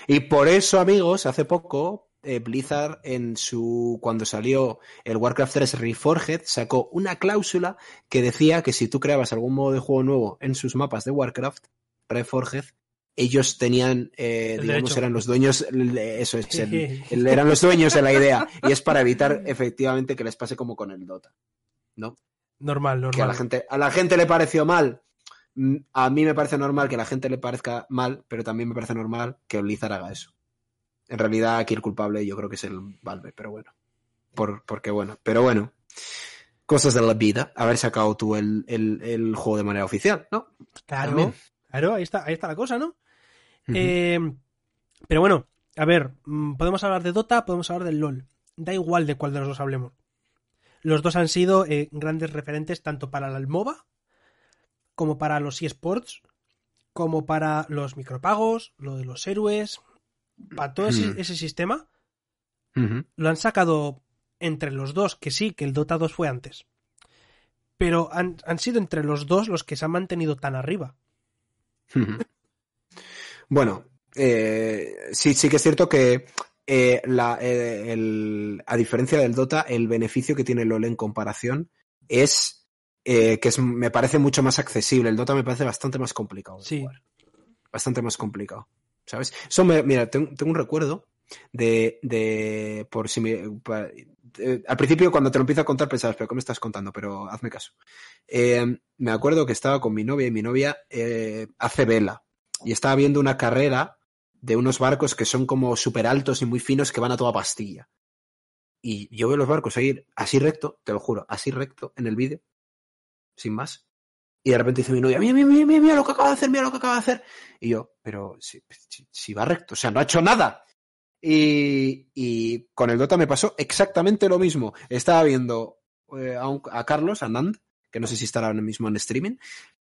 Y por eso, amigos, hace poco eh, Blizzard en su cuando salió el Warcraft 3 Reforged sacó una cláusula que decía que si tú creabas algún modo de juego nuevo en sus mapas de Warcraft Reforged ellos tenían eh, El digamos derecho. eran los dueños eso es el- eran los dueños de la idea. Y es para evitar efectivamente que les pase como con el Dota no Normal, normal. que a la gente a la gente le pareció mal. Mm, a mí me parece normal que a la gente le parezca mal pero también me parece normal que Blizzard haga eso. En realidad aquí el culpable yo creo que es el Valve pero bueno. Por, porque bueno pero bueno. Cosas de la vida. Haber sacado tú el, el, el juego de manera oficial no Claro, También. claro, ahí está, ahí está la cosa, ¿no? Eh, pero bueno, a ver, mm, podemos hablar de Dota, podemos hablar del LOL. Da igual de cuál de los dos hablemos. Los dos han sido eh, grandes referentes tanto para el MOBA, como para los eSports, como para los micropagos, lo de los héroes, para todo ese, Hmm. ese sistema. Lo han sacado entre los dos, que sí, que el Dota 2 fue antes. Pero han, han sido entre los dos los que se han mantenido tan arriba. Bueno, eh, sí, sí que es cierto que eh, la, eh, el- a diferencia del Dota, el beneficio que tiene LOL en comparación es eh, que es, me parece mucho más accesible. El Dota me parece bastante más complicado. de Sí. jugar. Bastante más complicado. ¿Sabes? Eso me, mira, tengo, tengo un recuerdo de, de por si me, al principio cuando te lo empiezo a contar pensabas, pero ¿qué me estás contando? Pero hazme caso. Me acuerdo que estaba con mi novia y mi novia eh, hace vela y estaba viendo una carrera de unos barcos que son como súper altos y muy finos que van a toda pastilla. Y yo veo los barcos ir así recto, te lo juro, así recto en el vídeo, sin más. Y de repente dice mi novia, mira, mira, mira, mira, lo que acaba de hacer, mira lo que acaba de hacer. Y yo, pero si, si- va recto, o sea, no ha hecho nada. Y, y con el Dota me pasó exactamente lo mismo. Estaba viendo eh, a, a Carlos, a Nand, que no sé si estará ahora mismo en streaming,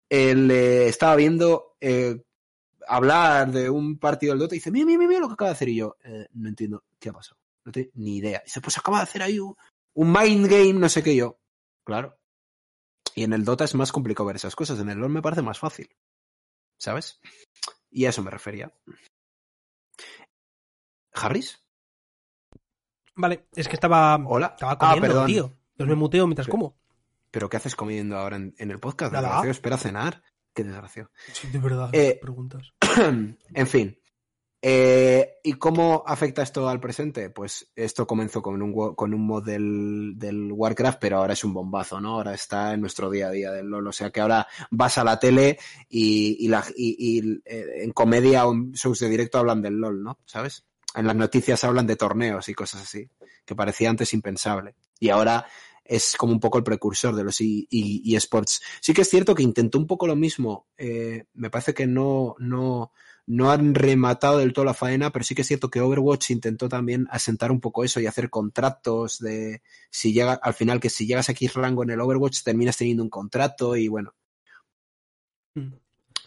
él eh, estaba viendo eh, hablar de un partido del Dota y dice, mira, mira, mira lo que acaba de hacer. Y yo, eh, no entiendo qué ha pasado. No tengo ni idea. dice, pues acaba de hacer ahí un, un mind game, no sé qué Y yo. Claro. Y en el Dota es más complicado ver esas cosas. En el LoL me parece más fácil. ¿Sabes? Y a eso me refería. ¿Harris? Vale, es que estaba, Hola. estaba Ah, comiendo, perdón. tío. Entonces me muteo mientras como. ¿Pero qué haces comiendo ahora en, en el podcast? Nada. Espera cenar. Qué desgracio. Sí, de verdad, Eh, preguntas. en fin. Eh, ¿Y cómo afecta esto al presente? Pues esto comenzó con un, con un mod del, del Warcraft, pero ahora es un bombazo, ¿no? Ahora está en nuestro día a día del LOL. O sea que ahora vas a la tele y, y, la, y, y, eh, en comedia o en shows de directo hablan del LOL, ¿no? ¿Sabes? En las noticias hablan de torneos y cosas así, que parecía antes impensable. Y ahora es como un poco el precursor de los e- e- eSports. Sí que es cierto que intentó un poco lo mismo. eh, me parece que no, no, no han rematado del todo la faena, pero sí que es cierto que Overwatch intentó también asentar un poco eso y hacer contratos de si llega al final que si llegas a X rango en el Overwatch terminas teniendo un contrato y bueno, Mm.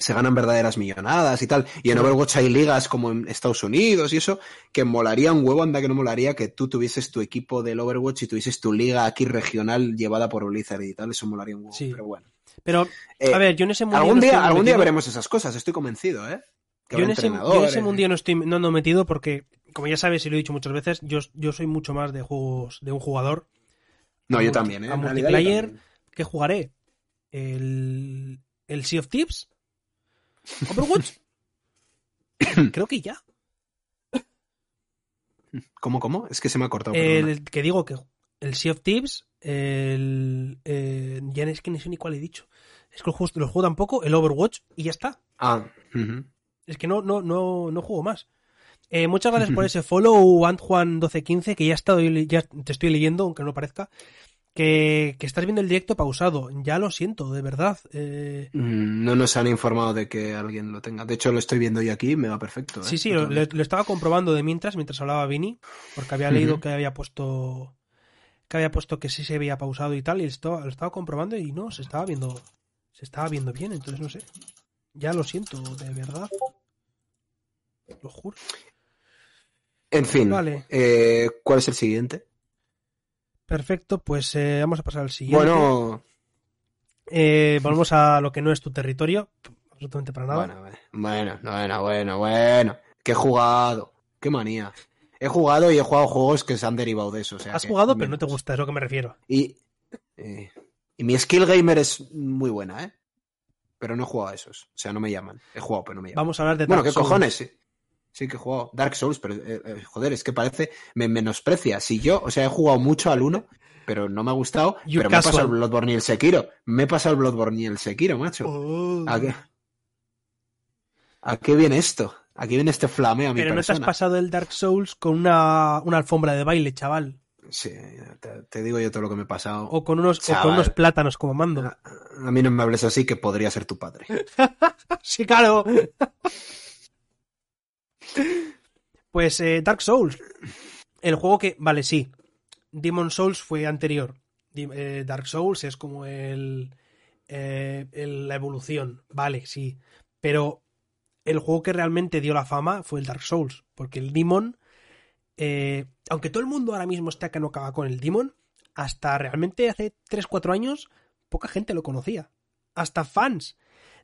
Se ganan verdaderas millonadas y tal. Y en. Overwatch hay ligas como en Estados Unidos y eso, que molaría un huevo, anda que no molaría que tú tuvieses tu equipo del Overwatch y tuvieses tu liga aquí regional llevada por Blizzard y tal, eso molaría un huevo, Sí. pero bueno. Pero, Eh, a ver, yo en ese mundo. algún día, algún día veremos esas cosas, estoy convencido, ¿eh? Que Yo en, ese, yo en ese mundillo no estoy no, no metido porque, como ya sabes y lo he dicho muchas veces, yo, yo soy mucho más de juegos de un jugador. No, a yo multi- también, ¿eh? a multiplayer. ¿Qué jugaré? ¿El, el Sea of Thieves? ¿Overwatch? Creo que ya. ¿Cómo, cómo? Es que se me ha cortado. El que digo que el Sea of Thieves, el, eh, ya es que no sé ni cuál he dicho. Es que los juego tampoco, el Overwatch y ya está. Ah. Es que no, no, no, no juego más. Eh, muchas gracias por ese follow, Antjuan1215, que ya, he estado, ya te estoy leyendo, aunque no parezca. Que, que estás viendo el directo pausado. Ya lo siento, de verdad. Eh, Mm, No nos han informado de que alguien lo tenga. De hecho, lo estoy viendo yo aquí, me va perfecto. ¿eh? sí, sí, lo, estaba comprobando de mientras, mientras hablaba Vini, porque había leído que había puesto que había puesto que sí se había pausado y tal, y esto, lo estaba comprobando y no, se estaba viendo, se estaba viendo bien, entonces no sé. Ya lo siento, de verdad. Lo juro. En fin, Vale. eh, ¿cuál es el siguiente? Perfecto, pues eh, vamos a pasar al siguiente. Bueno, Eh, volvemos a lo que no es tu territorio, absolutamente para nada. bueno, bueno, bueno, bueno, bueno. Que he jugado. Qué manía. He jugado y he jugado juegos que se han derivado de eso. o sea Has que- jugado, pero no te gusta, es a lo que me refiero. Y, eh, y mi skill gamer es muy buena, ¿eh? Pero no he jugado a esos. O sea, no me llaman. He jugado, pero no me llaman. Vamos a hablar de Bueno, Dark ¿qué Souls. cojones? Sí, que he jugado Dark Souls, pero eh, eh, joder, es que parece, me menosprecia. Si yo, o sea, he jugado mucho al 1, pero no me ha gustado, You pero me he pasado el Bloodborne y el Sekiro. Me he pasado el Bloodborne y el Sekiro, macho. Oh. ¿A qué? ¿A qué viene esto? ¿A qué viene este flameo a mi Pero no te has pasado el Dark Souls con una, una alfombra de baile, chaval. Sí, te, te digo yo todo lo que me he pasado. O con unos, o con unos plátanos como mando. A, a mí no me hables así que podría ser tu padre. Sí, claro. Pues eh, Dark Souls. El juego que. Vale, sí. Demon Souls fue anterior. Eh, Dark Souls es como el, eh, el- La evolución. Vale, sí. Pero el juego que realmente dio la fama fue el Dark Souls. Porque el Demon. eh, aunque todo el mundo ahora mismo está que no acaba con el Demon. Hasta realmente hace 3-4 años. Poca gente lo conocía. Hasta fans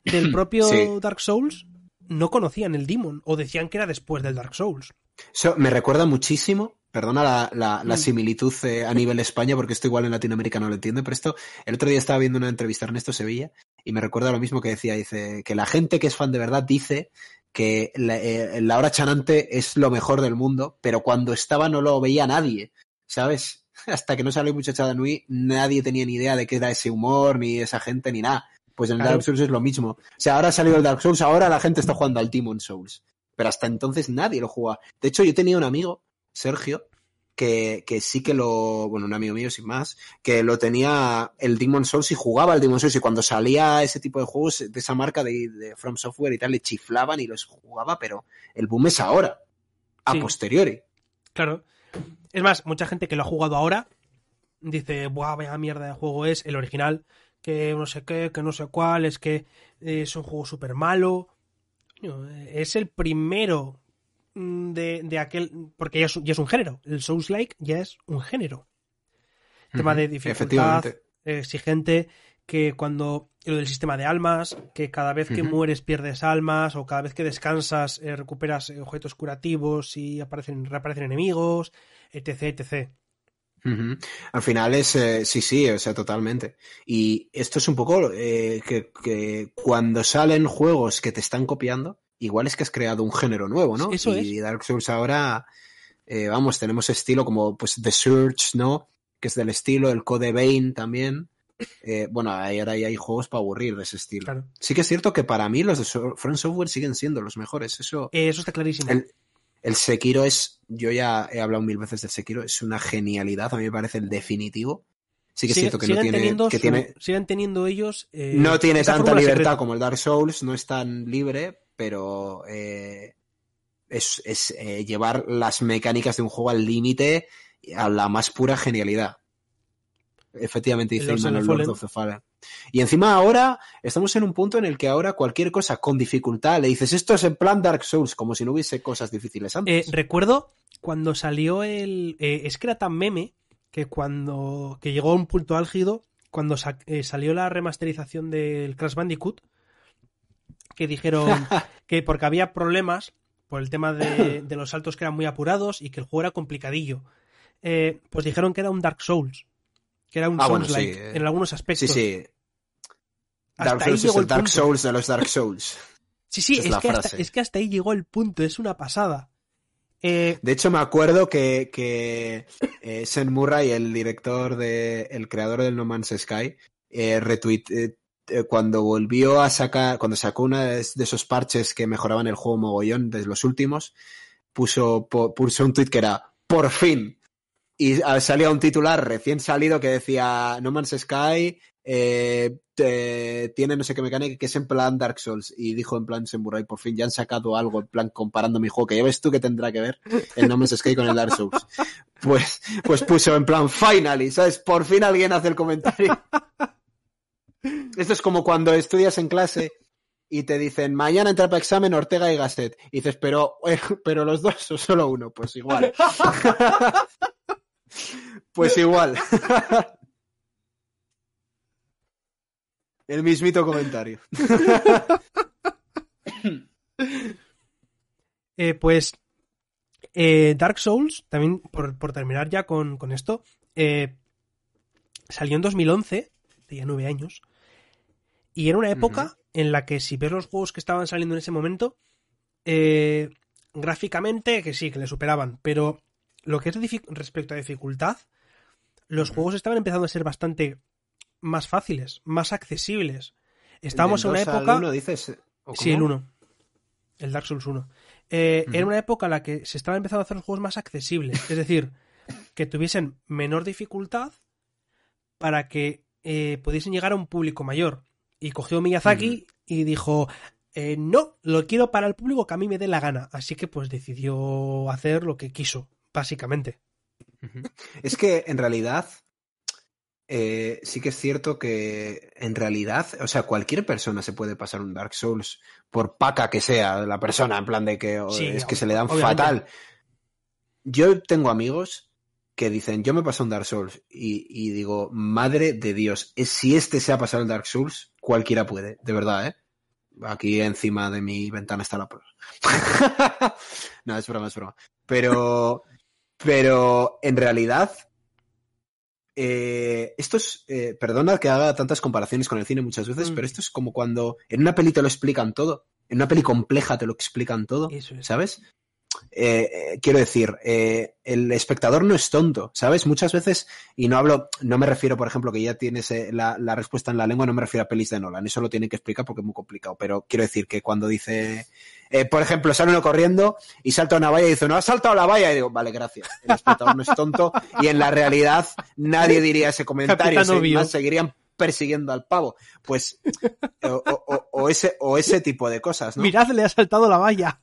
del propio Sí. Dark Souls no conocían el Demon o decían que era después del Dark Souls. Eso me recuerda muchísimo, perdona la, la- la Mm. similitud eh, a nivel España, porque esto igual en Latinoamérica no lo entiendo, pero esto, el otro día estaba viendo una entrevista a Ernesto Sevilla y me recuerda lo mismo que decía, dice que la gente que es fan de verdad dice que la, eh, la hora chanante es lo mejor del mundo, pero cuando estaba no lo veía nadie, ¿sabes? Hasta que no salió Muchachada Nui, nadie tenía ni idea de qué era ese humor, ni esa gente, ni nada. Pues en el Claro. Dark Souls es lo mismo. O sea, ahora ha salido el Dark Souls, ahora la gente está jugando al Demon Souls. Pero hasta entonces nadie lo jugaba. De hecho, yo tenía un amigo, Sergio, que, que sí que lo. Bueno, un amigo mío sin más, que lo tenía el Demon Souls y jugaba al Demon Souls. Y cuando salía ese tipo de juegos de esa marca de, de From Software y tal, le chiflaban y los jugaba, pero el boom es ahora, a Sí. posteriori. Claro. Es más, mucha gente que lo ha jugado ahora dice, buah, vaya mierda de juego es el original, que no sé qué, que no sé cuál, es que es un juego súper malo. Eh, Es el primero mm, de, de aquel, porque ya es, un- ya es un género, el Souls-like ya es un género. Tema de dificultad, exigente, que cuando lo del sistema de almas, que cada vez que mueres pierdes almas, o cada vez que descansas eh, recuperas eh, objetos curativos y aparecen, reaparecen enemigos, etc, etc. Al final es, eh, sí, sí, o sea, totalmente. Y esto es un poco eh, que, que cuando salen juegos que te están copiando, igual es que has creado un género nuevo, ¿no? Eso y Dark Souls ahora, eh, vamos, tenemos estilo como pues The Surge, ¿no? Que es del estilo, el Code Vein también. Eh, bueno, ahora ya hay juegos para aburrir de ese estilo. Claro. Sí que es cierto que para mí los de From Software siguen siendo los mejores. Eso, eso está clarísimo. el, el Sekiro es, yo ya he hablado mil veces del Sekiro, es una genialidad, a mí me parece el definitivo. Sí que es cierto que no tiene, teniendo que su- tiene, siguen teniendo ellos. eh, no tiene tanta libertad secreta. como el Dark Souls, no es tan libre, pero eh, es, es, eh, llevar las mecánicas de un juego al límite a la más pura genialidad. Efectivamente, dice Lords Iman, the el Lord Fallen. of the Fallen. Y encima ahora estamos en un punto en el que ahora cualquier cosa con dificultad le dices esto es en plan Dark Souls, como si no hubiese cosas difíciles Eh, antes. recuerdo cuando salió el. eh, es que era tan meme que cuando. que llegó a un punto álgido. Cuando sa- eh, salió la remasterización del Crash Bandicoot. Que dijeron que porque había problemas por el tema de, de los saltos que eran muy apurados y que el juego era complicadillo. Eh, pues dijeron que era un Dark Souls. Que era un Ah, bueno, sí, eh. en algunos sí, aspectos. sí. Hasta Dark ahí Souls es llegó el Dark punto. Souls de los Dark Souls. Sí, sí, es es, que hasta, es que hasta ahí llegó el punto, es una pasada. Eh, De hecho, me acuerdo que, que eh, Sen Murray, el director de, el creador del No Man's Sky, eh, retweet, eh, cuando volvió a sacar, cuando sacó uno de esos parches que mejoraban el juego mogollón de los últimos, puso, po- puso un tweet que era, por fin. Y ah, salía un titular recién salido que decía, No Man's Sky eh, te- tiene no sé qué mecánica que es en plan Dark Souls. Y dijo en plan Samurai, por fin ya han sacado algo en plan comparando mi juego, que ya ves tú que tendrá que ver el No Man's Sky con el Dark Souls. Pues, pues puso en plan, finally, ¿sabes? Por fin alguien hace el comentario. Esto es como cuando estudias en clase y te dicen, mañana entra para examen Ortega y Gasset. Y dices, pero, eh, pero los dos o solo uno. Pues igual. pues igual. El mismito comentario. Eh, pues eh, Dark Souls, también por, por terminar ya con, con esto, eh, salió en 2011, tenía nueve años, y era una época en la que si ves los juegos que estaban saliendo en ese momento, gráficamente que sí, que le superaban, pero lo que es respecto a dificultad, los juegos estaban empezando a ser bastante más fáciles, más accesibles. Estábamos en una época... uno, dices, ¿o Sí, el 1. El Dark Souls 1. Eh. Era una época en la que se estaban empezando a hacer los juegos más accesibles. Es decir, que tuviesen menor dificultad para que eh, pudiesen llegar a un público mayor. Y cogió Miyazaki y dijo, eh, no, lo quiero para el público que a mí me dé la gana. Así que pues decidió hacer lo que quiso, básicamente. Es que en realidad eh, sí que es cierto que en realidad, o sea, cualquier persona se puede pasar un Dark Souls, por paca que sea la persona, en plan de que Sí, es que se le dan obviamente. fatal. Yo tengo amigos que dicen, yo me paso un Dark Souls y, y digo, madre de Dios, es- si este se ha pasado el Dark Souls, cualquiera puede, de verdad, ¿eh? Aquí encima de mi ventana está la prueba. no, es broma, es broma. Pero, pero en realidad, eh, esto es, eh, perdona que haga tantas comparaciones con el cine muchas veces, Mm. pero esto es como cuando en una peli te lo explican todo, en una peli compleja te lo explican todo, Eso es. ¿sabes? Eh, eh, quiero decir, eh, el espectador no es tonto, ¿sabes? Muchas veces, y no hablo, no me refiero, por ejemplo, que ya tienes eh, la, la respuesta en la lengua, no me refiero a pelis de Nolan, eso lo tienen que explicar porque es muy complicado, pero quiero decir que cuando dice, por ejemplo, sale uno corriendo y salta una valla y dice, no, ha saltado la valla, y digo, vale, gracias, el espectador no es tonto, y en la realidad nadie diría ese comentario, más seguirían persiguiendo al pavo, pues, o, o- o- o ese, o ese tipo de cosas, ¿no? Mirad, le ha saltado la valla.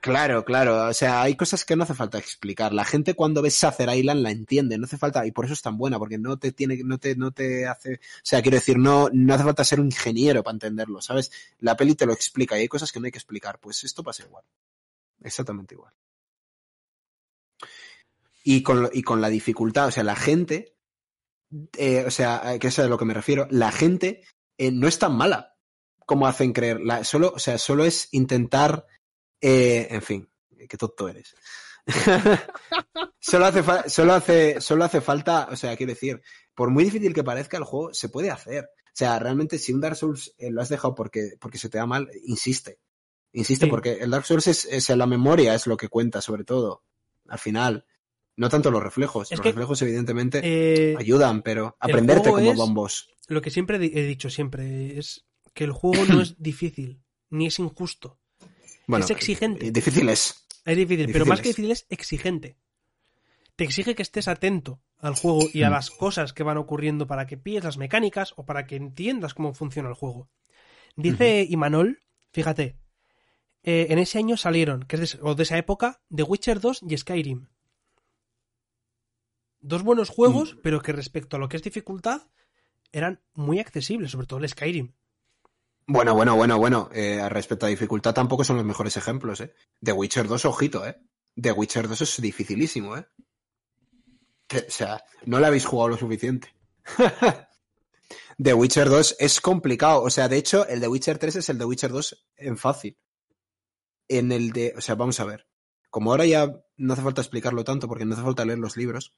Claro, claro. O sea, hay cosas que no hace falta explicar. La gente cuando ve Sather Island la entiende, no hace falta, y por eso es tan buena, porque no te tiene, no te, no te hace, o sea, quiero decir, no, no hace falta ser un ingeniero para entenderlo, ¿sabes? La peli te lo explica y hay cosas que no hay que explicar. Pues esto pasa igual. Exactamente igual. Y con, y con la dificultad, o sea, la gente, eh, o sea, que es a lo que me refiero, la gente eh, no es tan mala como hacen creer. Solo, o sea, solo es intentar eh, en fin, qué tonto eres. solo, hace solo, hace, solo hace falta, o sea, quiero decir, por muy difícil que parezca el juego, se puede hacer. O sea, realmente si un Dark Souls eh, lo has dejado porque, porque se te da mal, insiste. Insiste Sí. porque el Dark Souls es, es la memoria, es lo que cuenta, sobre todo. Al final. No tanto los reflejos. Es los que, reflejos, evidentemente, Eh, ayudan, pero aprenderte como bombos. lo que siempre he dicho siempre es que el juego no es difícil, ni es injusto. Bueno, es exigente. eh, Difícil es. Es difícil, pero más que difícil es exigente. Te exige que estés atento al juego y a Mm. las cosas que van ocurriendo para que pilles las mecánicas o para que entiendas cómo funciona el juego. Dice Imanol, fíjate, eh, en ese año salieron, que es de, ese- o de esa época, The Witcher 2 y Skyrim. Dos buenos juegos, pero que respecto a lo que es dificultad, eran muy accesibles, sobre todo el Skyrim. Bueno, bueno, bueno, bueno. Eh, respecto a dificultad, tampoco son los mejores ejemplos, ¿eh? The Witcher 2, ojito, ¿eh? The Witcher 2 es dificilísimo, ¿eh? O sea, no le habéis jugado lo suficiente. The Witcher 2 es complicado. O sea, de hecho, el The Witcher 3 es el The Witcher 2 en fácil. En el de. O sea, vamos a ver. Como ahora ya no hace falta explicarlo tanto porque no hace falta leer los libros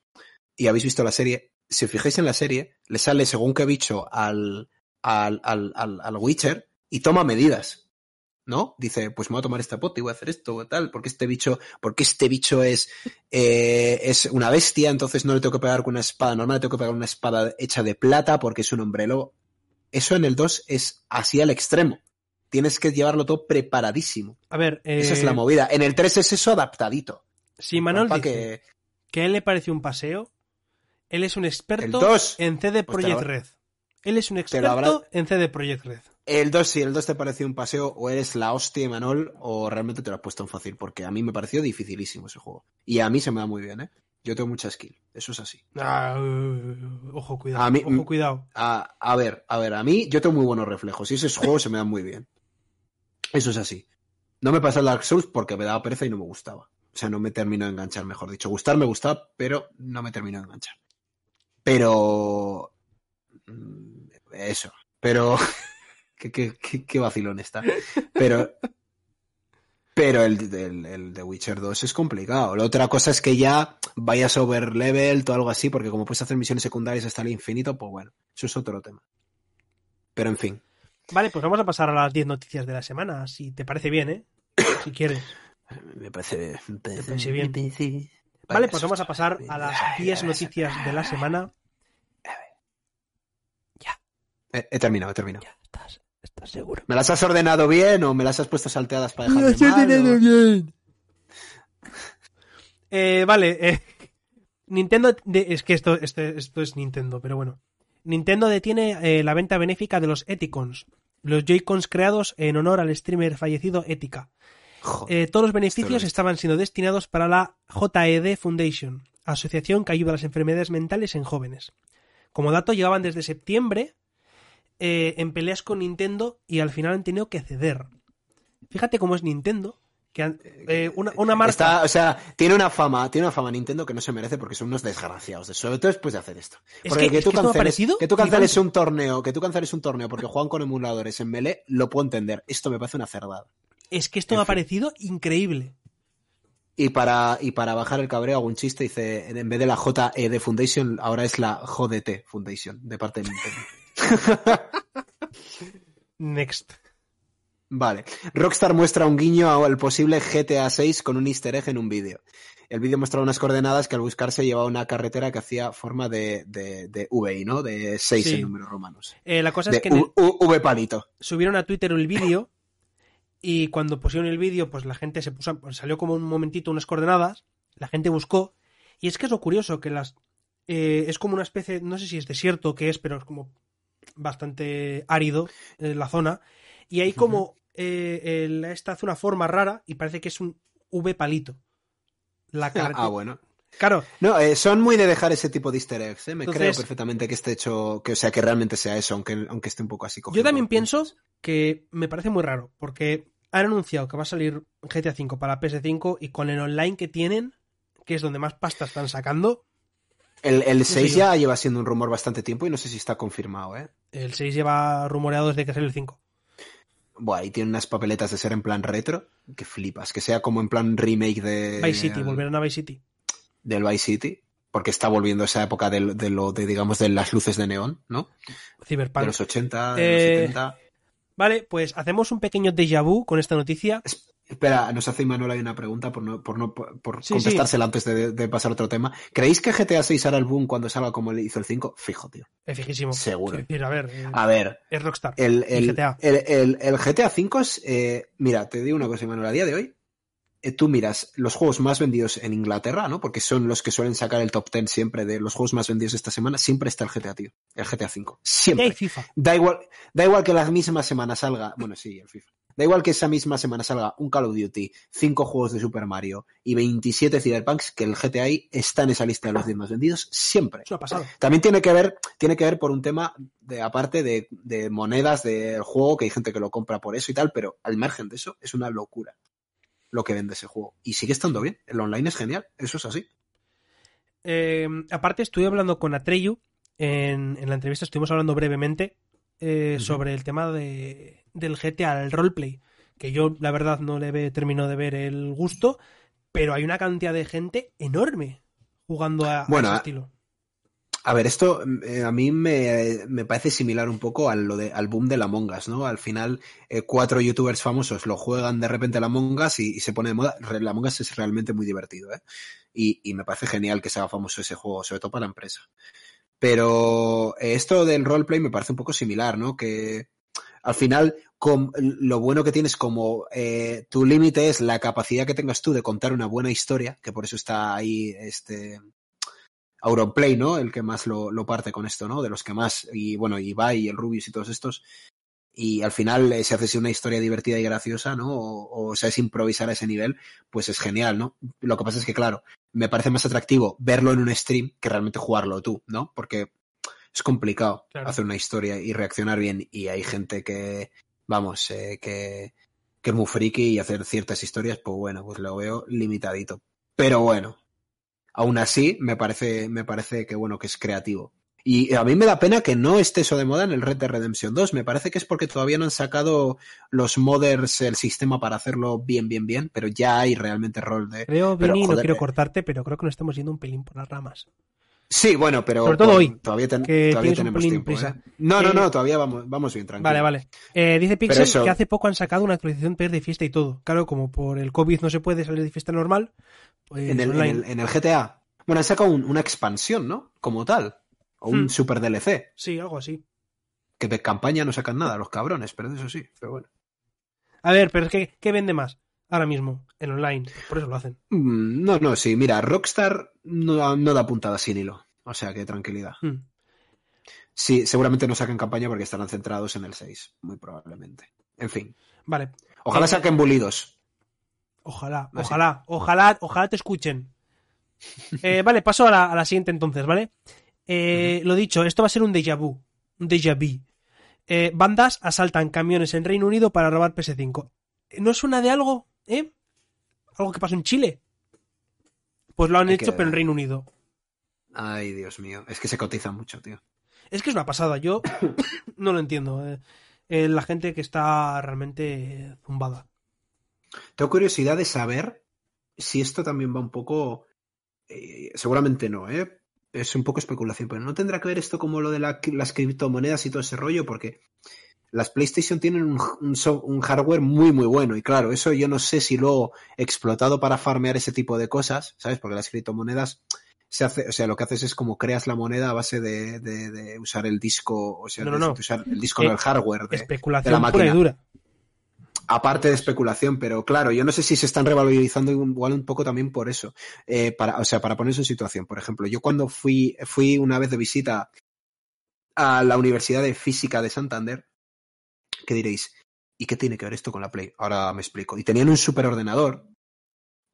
y habéis visto la serie, si os fijáis en la serie, le sale según qué bicho al, al, al, al, al Witcher y toma medidas. ¿No? Dice, pues me voy a tomar esta pota y voy a hacer esto o tal, porque este bicho, porque este bicho es, eh, es una bestia, entonces no le tengo que pegar con una espada normal, le tengo que pegar una espada hecha de plata porque es un hombre lobo. Eso en el 2 es así al extremo. Tienes que llevarlo todo preparadísimo. A ver, eh, Esa es la movida. En el 3 es eso adaptadito. si Manuel dice que- que a él le pareció un paseo, él es un experto El 2, en CD Pues Projekt habrá- Red. Él es un experto habrá- en CD Projekt Red. El 2, si el 2 te pareció un paseo, o eres la hostia, Manol, o realmente te lo has puesto en fácil, porque a mí me pareció dificilísimo ese juego. Y a mí se me da muy bien, ¿eh? Yo tengo mucha skill, eso es así. Ah, uh, ojo, cuidado. A mí- ojo, cuidado. A, a ver, a ver, a mí yo tengo muy buenos reflejos, y esos juegos se me dan muy bien. Eso es así. No me pasó el Dark Souls porque me daba pereza y no me gustaba. O sea, no me terminó de enganchar, mejor dicho. Gustar me gustaba, pero no me terminó de enganchar. Pero... mm, Eso. Pero... qué, qué, qué, qué vacilón está. Pero... Pero el, el, el de Witcher 2 es complicado. La otra cosa es que ya vayas over level o algo así, porque como puedes hacer misiones secundarias hasta el infinito, pues bueno, eso es otro tema. Pero en fin. Vale, pues vamos a pasar a las 10 noticias de la semana, si te parece bien, ¿eh? Si quieres. Me parece, me parece, parece bien. me parece- Vale, pues vamos a pasar a las 10 noticias de la semana. He, he terminado, he terminado. Ya, estás, estás seguro. ¿Me las has ordenado bien o me las has puesto salteadas para dejarme mal, o- bien. Eh, vale, eh, Nintendo, de- es que esto, esto, esto es Nintendo, pero bueno. Nintendo detiene eh, la venta benéfica de los Eticons, los Joy-Cons creados en honor al streamer fallecido Etica. Eh, todos los lo beneficios he estaban siendo destinados para la JED Foundation, asociación que ayuda a las enfermedades mentales en jóvenes. Como dato, llevaban desde septiembre eh, en peleas con Nintendo y al final han tenido que ceder. Fíjate cómo es Nintendo, que han- eh, una, una marca... Está, o sea, tiene una fama, tiene una fama Nintendo que no se merece porque son unos desgraciados, de- sobre todo después de hacer esto. Es Porque que- que, es tú que ha canceles, parecido que tú canceles un torneo, que tú canceles un torneo porque juegan con emuladores en Melee, lo puedo entender. Esto me parece una cerdada. Es que esto En me ha parecido increíble. Y para, y para bajar el cabreo hago un chiste, dice, en vez de la JED Foundation, ahora es la JDT Foundation, de parte de Nintendo. Next. Vale. Rockstar muestra un guiño al posible GTA 6 con un easter egg en un vídeo. El vídeo mostraba unas coordenadas que al buscarse llevaba una carretera que hacía forma de, de, de VI, ¿no? De 6 Sí. en números romanos. Eh, la cosa De es que el- U- V palito. subieron a Twitter el vídeo y cuando pusieron el vídeo, pues la gente se puso, pues salió como un momentito unas coordenadas, la gente buscó y es que es lo curioso que las eh, es como una especie, no sé si es desierto o qué es, pero es como bastante árido en la zona y hay como eh, el- esta hace una forma rara y parece que es un V palito. La carretera. Ah, bueno. Claro, No, eh, son muy de dejar ese tipo de easter eggs, ¿eh? Me Entonces- creo perfectamente que esté hecho, que o sea, que realmente sea eso, aunque, aunque esté un poco así cogido Yo también pienso que me parece muy raro, porque han anunciado que va a salir GTA V para PS5 y con el online que tienen, que es donde más pasta están sacando, El, el sé 6 yo. ya lleva siendo un rumor bastante tiempo y no sé si está confirmado, ¿eh? el 6 lleva rumoreado desde que salió el 5. Buah, y tiene unas papeletas de ser en plan retro, que flipas, que sea como en plan remake de... Vice City, volverán a Vice City. Del Vice City, porque está volviendo esa época de, lo de, digamos, de las luces de neón, ¿no? De Cyberpunk. los 80, de Eh, los 70. Vale, pues hacemos un pequeño déjà vu con esta noticia. Es- Espera, nos hace Manuel ahí una pregunta por no, por no por Sí, contestársela antes de, de pasar a otro tema. ¿Creéis que GTA 6 hará el boom cuando salga como le hizo el 5? Fijo, tío. Es fijísimo. Seguro. Quiero decir, a ver, eh, A ver, es Rockstar. el, Y el, GTA. el, GTA 5 es. eh, mira, te digo una cosa, Manuel. A día de hoy, eh, tú miras los juegos más vendidos en Inglaterra, ¿no? Porque son los que suelen sacar el top 10 siempre de los juegos más vendidos esta semana. Siempre está el GTA, tío. El GTA 5. Ya Siempre. hay FIFA. Da igual, da igual que la misma semana salga, bueno, sí, el FIFA. Da igual que esa misma semana salga un Call of Duty, cinco juegos de Super Mario y 27 Cyberpunks, que el GTA está en esa lista de los 10 más vendidos siempre. Es una pasada. También tiene que ver, tiene que ver por un tema de aparte de, de monedas del juego, que hay gente que lo compra por eso y tal, pero al margen de eso es una locura lo que vende ese juego. Y sigue estando bien. El online es genial, eso es así. Eh, aparte, estuve hablando con Atreyu. En, en la entrevista estuvimos hablando brevemente eh, sobre el tema de, del GTA, el roleplay. Que yo, la verdad, no le termino de ver el gusto. Pero hay una cantidad de gente enorme jugando a, a Bueno, ese a- estilo. A ver, esto eh, a mí me, me parece similar un poco al, lo de, al boom de la Us, ¿no? Al final, eh, cuatro youtubers famosos lo juegan de repente la Us y, y se pone de moda. La Us es realmente muy divertido, ¿eh? Y, y me parece genial que sea famoso ese juego, sobre todo para la empresa. Pero eh, esto del roleplay me parece un poco similar, ¿no? Que al final lo bueno que tienes como eh, tu límite es la capacidad que tengas tú de contar una buena historia, que por eso está ahí este Auronplay, ¿no? El que más lo, lo parte con esto, ¿no? De los que más, y bueno, Ibai y el Rubius y todos estos, y al final eh, si haces una historia divertida y graciosa, ¿no? O, o sabes improvisar a ese nivel, pues es genial, ¿no? Lo que pasa es que, claro, me parece más atractivo verlo en un stream que realmente jugarlo tú, ¿no? Porque es complicado Claro. hacer una historia y reaccionar bien y hay gente que, vamos, eh, que, que es muy friki y hacer ciertas historias, pues bueno, pues lo veo limitadito. Pero bueno, aún así me parece, me parece que bueno, que es creativo. Y a mí me da pena que no esté eso de moda en el Red Dead Redemption 2. Me parece que es porque todavía no han sacado los modders, el sistema para hacerlo bien, bien, bien, pero ya hay realmente rol de... Creo, Vini, no quiero eh. cortarte, pero creo que nos estamos yendo un pelín por las ramas. Sí, bueno, pero Sobre todo hoy, todavía, ten- que todavía tienes un tenemos tiempo. prisa. ¿eh? No, no, Eh, no, todavía vamos, vamos bien, tranquilo. Vale, vale. Eh, dice Pixel eso- que hace poco han sacado una actualización ir de fiesta y todo. Claro, como por el COVID no se puede salir de fiesta normal, pues En el, en, el, en el GTA. Bueno, han sacado un- una expansión, ¿no? Como tal. O un Hmm. super DLC. Sí, algo así. Que de campaña no sacan nada, los cabrones, pero de eso sí. Pero bueno. A ver, pero es que, ¿qué vende más ahora mismo en online? Por eso lo hacen. Mm, No, no, sí, mira, Rockstar no, no da puntada sin hilo. O sea que tranquilidad. Hmm. Sí, seguramente no sacan campaña porque estarán centrados en el 6, muy probablemente. En fin. Vale. Ojalá Eh, saquen bulidos. Ojalá, Así. ojalá, ojalá, ojalá te escuchen. Eh, vale, paso a la, a la siguiente entonces, ¿vale? Eh, Lo dicho, esto va a ser un déjà vu. Un déjà vu. Bandas asaltan camiones en Reino Unido para robar PS5. ¿No suena de algo? ¿Eh? ¿Algo que pasó en Chile? Pues lo han Hay hecho, que- pero en Reino Unido. Ay, Dios mío. Es que se cotiza mucho, tío. Es que es una pasada, yo no lo entiendo. eh. Eh, la gente que está realmente zumbada. Tengo curiosidad de saber si esto también va un poco. eh, seguramente no, ¿eh? Es un poco especulación, pero no tendrá que ver esto como lo de la- las criptomonedas y todo ese rollo, porque las PlayStation tienen un, un hardware muy, muy bueno. Y claro, eso yo no sé si luego explotado para farmear ese tipo de cosas, ¿sabes? Porque las criptomonedas se hace, o sea, lo que haces es como creas la moneda a base de, de- de usar el disco, o sea, No, no, de- no. de usar el disco, Eh, no el hardware. De, Especulación de la pura y máquina. dura. aparte de especulación, pero claro, yo no sé si se están revalorizando igual un poco también por eso. Eh, para, o sea, para ponerse en situación. Por ejemplo, yo cuando fui, fui una vez de visita a la Universidad de Física de Santander, ¿qué diréis? ¿Y qué tiene que ver esto con la Play? Ahora me explico. Y tenían un superordenador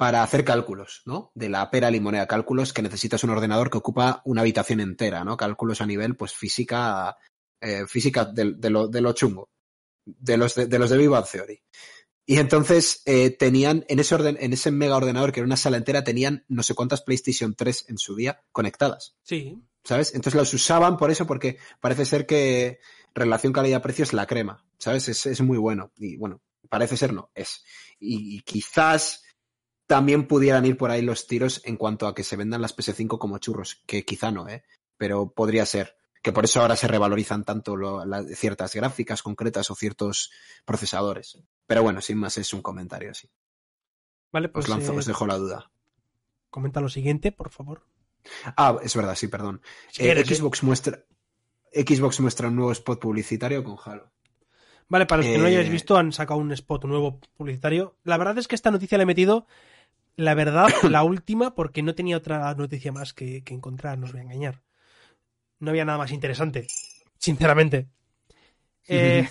para hacer cálculos, ¿no? De la pera limonera, cálculos que necesitas un ordenador que ocupa una habitación entera, ¿no? Cálculos a nivel, pues, física, eh, física de, de lo, de lo chungo de los de, de los de Big Bang Theory. Y entonces eh, tenían en ese orden, en ese mega ordenador que era una sala entera, tenían no sé cuántas PlayStation 3 en su día conectadas, Sí. ¿sabes? Entonces los usaban por eso, porque parece ser que relación calidad-precio es la crema, ¿sabes? Es, es muy bueno. Y bueno, parece ser no, es. Y, y quizás también pudieran ir por ahí los tiros en cuanto a que se vendan las PS5 como churros, que quizá no, ¿eh? Pero podría ser que por eso ahora se revalorizan tanto lo- la- ciertas gráficas concretas o ciertos procesadores. Pero bueno, sin más es un comentario así. Vale, pues Os lanzo, eh, os dejo la duda. comenta lo siguiente, por favor. Ah, es verdad, sí, perdón. Si Eh, quieres. Xbox muestra Xbox muestra un nuevo spot publicitario con Halo. Vale, para los que no lo hayáis Eh, visto, han sacado un spot nuevo publicitario. La verdad es que esta noticia la he metido, la verdad, la última, porque no tenía otra noticia más que, que encontrar, no os voy a engañar. No había nada más interesante, sinceramente. Eh,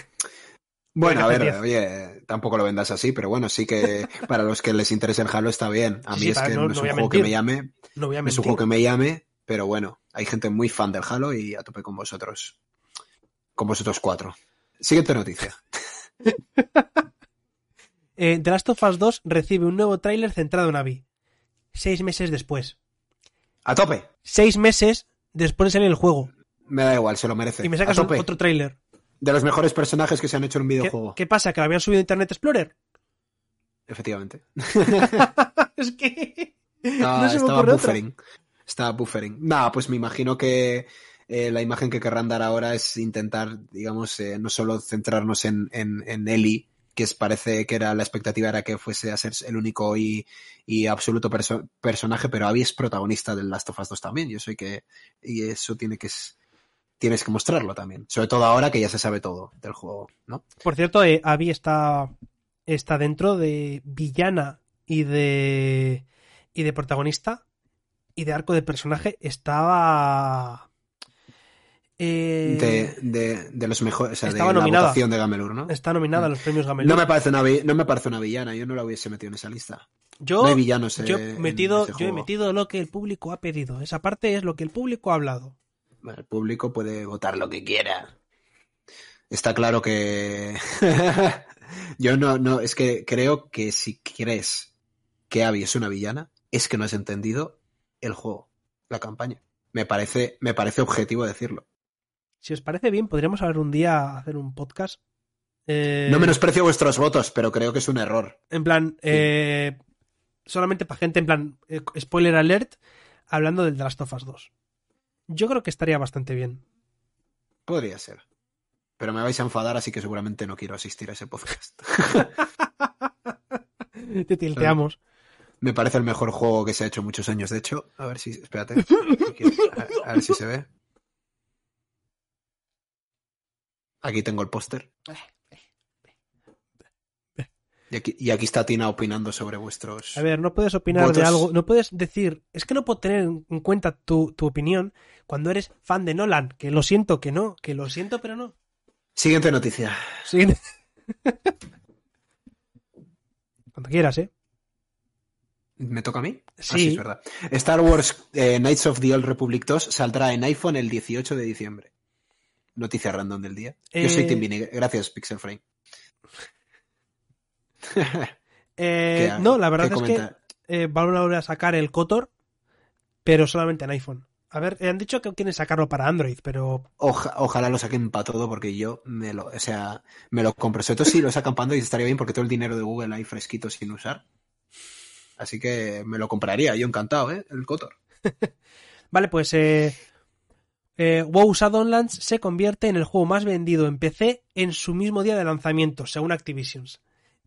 Bueno, a ver, oye, tampoco lo vendas así, pero bueno, sí que para los que les interese el Halo está bien. A mí sí, es que no- no, es un juego que me llame, no voy a es un juego que me llame, pero bueno, hay gente muy fan del Halo y a tope con vosotros. Con vosotros cuatro. Siguiente noticia. Eh, The Last of Us 2 recibe un nuevo tráiler centrado en Abby. Seis meses después. A tope. Seis meses después de salir el juego. Me da igual, se lo merece. Y me sacas un- otro tráiler. De los mejores personajes que se han hecho en un ¿Qué, videojuego. qué pasa? ¿Que lo habían subido a Internet Explorer? Efectivamente. es que... No se me estaba otra. buffering. Estaba buffering. Nada, pues me imagino que eh, la imagen que querrán dar ahora es intentar, digamos, eh, no solo centrarnos en, en, en Ellie, que parece que era la expectativa era que fuese a ser el único y, y absoluto perso- personaje, pero Abby es protagonista del Last of Us 2 también. Yo soy que, y eso tiene que, tienes que mostrarlo también. Sobre todo ahora que ya se sabe todo del juego, ¿no? Por cierto, eh, Abby está, está dentro de villana y de, y de protagonista y de arco de personaje. Estaba... eh, De, de, de los mejores, o sea, de la votación de Gamelur, ¿no? Está nominada a los premios Gamelur. No me parece una, no me parece una villana, yo no la hubiese metido en esa lista. yo, no hay villanos yo he metido, yo he metido lo que el público ha pedido. Esa parte es lo que el público ha hablado. Bueno, el público puede votar lo que quiera. Está claro que yo no, no, es que creo que si crees que Abby es una villana, es que no has entendido el juego, la campaña. Me parece, me parece objetivo decirlo. Si os parece bien, podríamos hablar un día hacer un podcast. eh, No menosprecio vuestros votos, pero creo que es un error. En plan, eh, solamente para gente, en plan, eh, spoiler alert, hablando del The Last of Us 2. Yo creo que estaría bastante bien. Podría ser. Pero me vais a enfadar, así que seguramente no quiero asistir a ese podcast. Te tilteamos. Me parece el mejor juego que se ha hecho en muchos años, de hecho. A ver si, espérate. A ver si se ve. Aquí tengo el póster. Y aquí, y aquí está Tina opinando sobre vuestros. A ver, no puedes opinar de algo, no puedes decir, es que no puedo tener en cuenta tu, tu opinión cuando eres fan de Nolan, que lo siento, que no, que lo siento, pero no. Siguiente noticia. Siguiente. Cuando quieras, ¿eh? ¿Me toca a mí? Ah, Sí. es verdad. Star Wars eh, Knights of the Old Republic 2 saldrá en iPhone el 18 de diciembre. Noticia random del día. Yo soy Eh, Tim Vini. Gracias, Pixel Frame. Eh, ¿Qué- no, la verdad es que eh, van a volver a sacar el Kotor, pero solamente en iPhone. A ver, han dicho que quieren sacarlo para Android, pero Oja- ojalá lo saquen para todo porque yo me lo, o sea, me lo compro. Sobre todo si lo sacan para Android estaría bien porque todo el dinero de Google ahí fresquito sin usar. Así que me lo compraría, yo encantado, ¿eh? El Cotor. Vale, pues eh, eh, WoW Shadowlands se convierte en el juego más vendido en PC en su mismo día de lanzamiento, según Activision.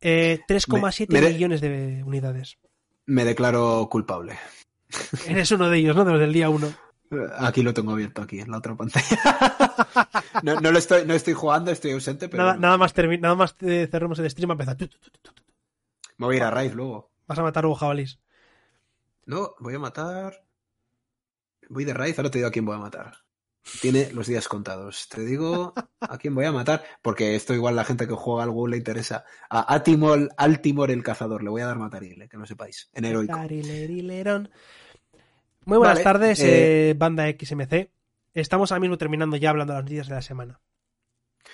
Eh, 3,7 Me- me de- millones de unidades. Me declaro culpable. Eres uno de ellos, ¿no? De los del día 1. Aquí lo tengo abierto, aquí, en la otra pantalla. no, no lo estoy, no estoy jugando, estoy ausente, pero Nada, nada más, nada más eh, cerremos el stream, a empezar. Me voy a ir a Raid luego. Vas a matar luego jabalís. No, voy a matar. Voy de raíz, ahora te digo a quién voy a matar. Tiene los días contados. Te digo a quién voy a matar, porque esto igual la gente que juega al WoW le interesa. A Atimol, Altimor el cazador, le voy a dar matarile, que no sepáis, en heroico. Muy buenas Vale, tardes, eh, eh, banda XMC. Estamos ahora mismo terminando ya hablando de las noticias de la semana.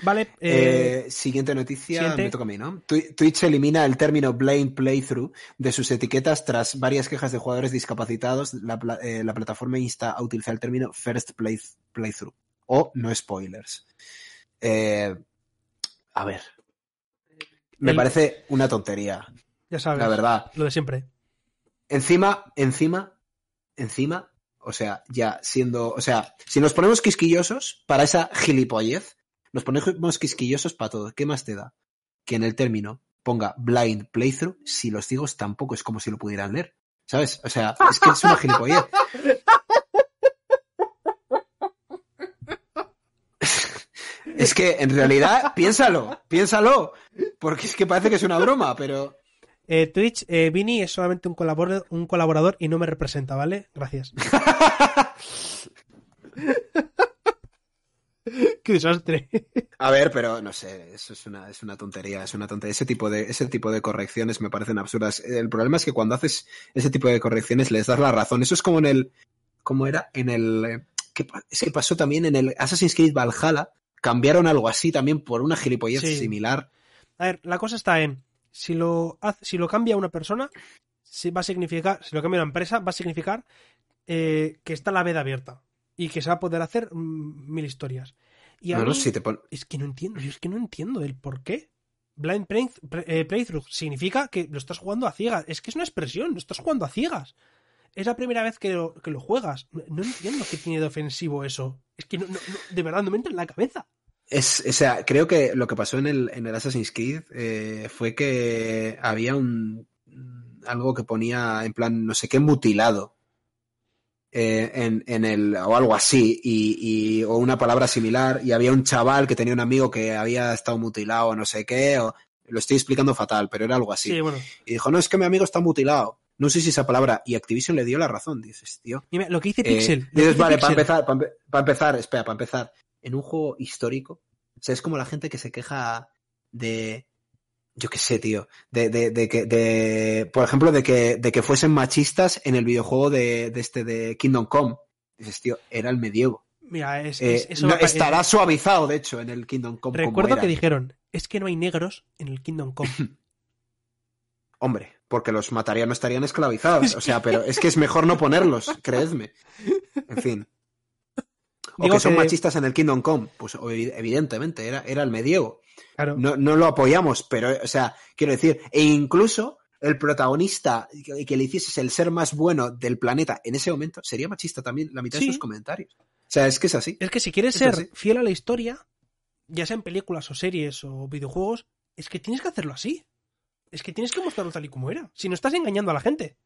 Vale, eh, Eh, siguiente noticia, siguiente. me toca a mí, ¿no? Twi- Twitch elimina el término blind playthrough de sus etiquetas tras varias quejas de jugadores discapacitados. La, eh, la plataforma insta a utilizar el término first play- playthrough o no spoilers. Eh, a ver. Me El- parece una tontería, ya sabes, la verdad. lo de siempre. Encima, encima, encima, o sea, ya siendo, o sea, si nos ponemos quisquillosos para esa gilipollez, nos ponemos quisquillosos para todo. ¿Qué más te da? Que en el término ponga blind playthrough, si los digo tampoco es como si lo pudieran leer. ¿Sabes? O sea, es que es una gilipollez. Es que en realidad, piénsalo, piénsalo, porque es que parece que es una broma, pero Eh, Twitch, eh, Vini es solamente un colaborador, un colaborador y no me representa, ¿vale? Gracias. Qué desastre. A ver, pero no sé, eso es una, es una tontería, es una tontería. Ese tipo de, ese tipo de correcciones me parecen absurdas. El problema es que cuando haces ese tipo de correcciones les das la razón. Eso es como en el, ¿cómo era? En el, eh, ¿qué pa- es que pasó también en el Assassin's Creed Valhalla. Cambiaron algo así también por una gilipollez Sí. similar. A ver, la cosa está en, si lo, si lo cambia una persona, si va a significar, si lo cambia una empresa, va a significar eh, que está la veda abierta y que se va a poder hacer mm, mil historias. Y No, no, mí- si te pon- Es que no entiendo, yo es que no entiendo el por qué. Blind play- eh, playthrough significa que lo estás jugando a ciegas. Es que es una expresión, lo estás jugando a ciegas. Es la primera vez que lo, que lo juegas. No, no entiendo qué tiene de ofensivo eso. Es que no, no- no- de verdad no me entra en la cabeza. Es, o sea, creo que lo que pasó en el, en el Assassin's Creed eh, fue que había un algo que ponía en plan no sé qué mutilado eh, en, en, el o algo así y, y, o una palabra similar y había un chaval que tenía un amigo que había estado mutilado no sé qué o lo estoy explicando fatal pero era algo así Sí, bueno. y dijo no es que mi amigo está mutilado no sé si esa palabra y Activision le dio la razón dices tío Mira, lo que dice eh, Pixel. dices, dice vale para empezar para, para empezar espera para empezar en un juego histórico o sea es como la gente que se queja de yo qué sé, tío, de, de, de que, de, por ejemplo, de que, de que fuesen machistas en el videojuego de, de este de Kingdom Come. Dices, tío, era el medievo. Mira, es, Eh, es- eso no, estará suavizado, de hecho, en el Kingdom Come. Recuerdo que dijeron, es que no hay negros en el Kingdom Come. Hombre, porque los matarían no estarían esclavizados. O sea, pero es que es mejor no ponerlos, creedme. En fin. O que son que- machistas en el Kingdom Come. Pues evi- evidentemente, era, era el medievo. Claro. no, no lo apoyamos, pero, o sea, quiero decir, e incluso el protagonista que, que le hicieses el ser más bueno del planeta en ese momento sería machista también la mitad Sí. de sus comentarios. O sea, es que es así. Es que si quieres Es ser así. fiel a la historia, ya sea en películas o series o videojuegos, es que tienes que hacerlo así. Es que tienes que mostrarlo tal y como era. Si no estás engañando a la gente.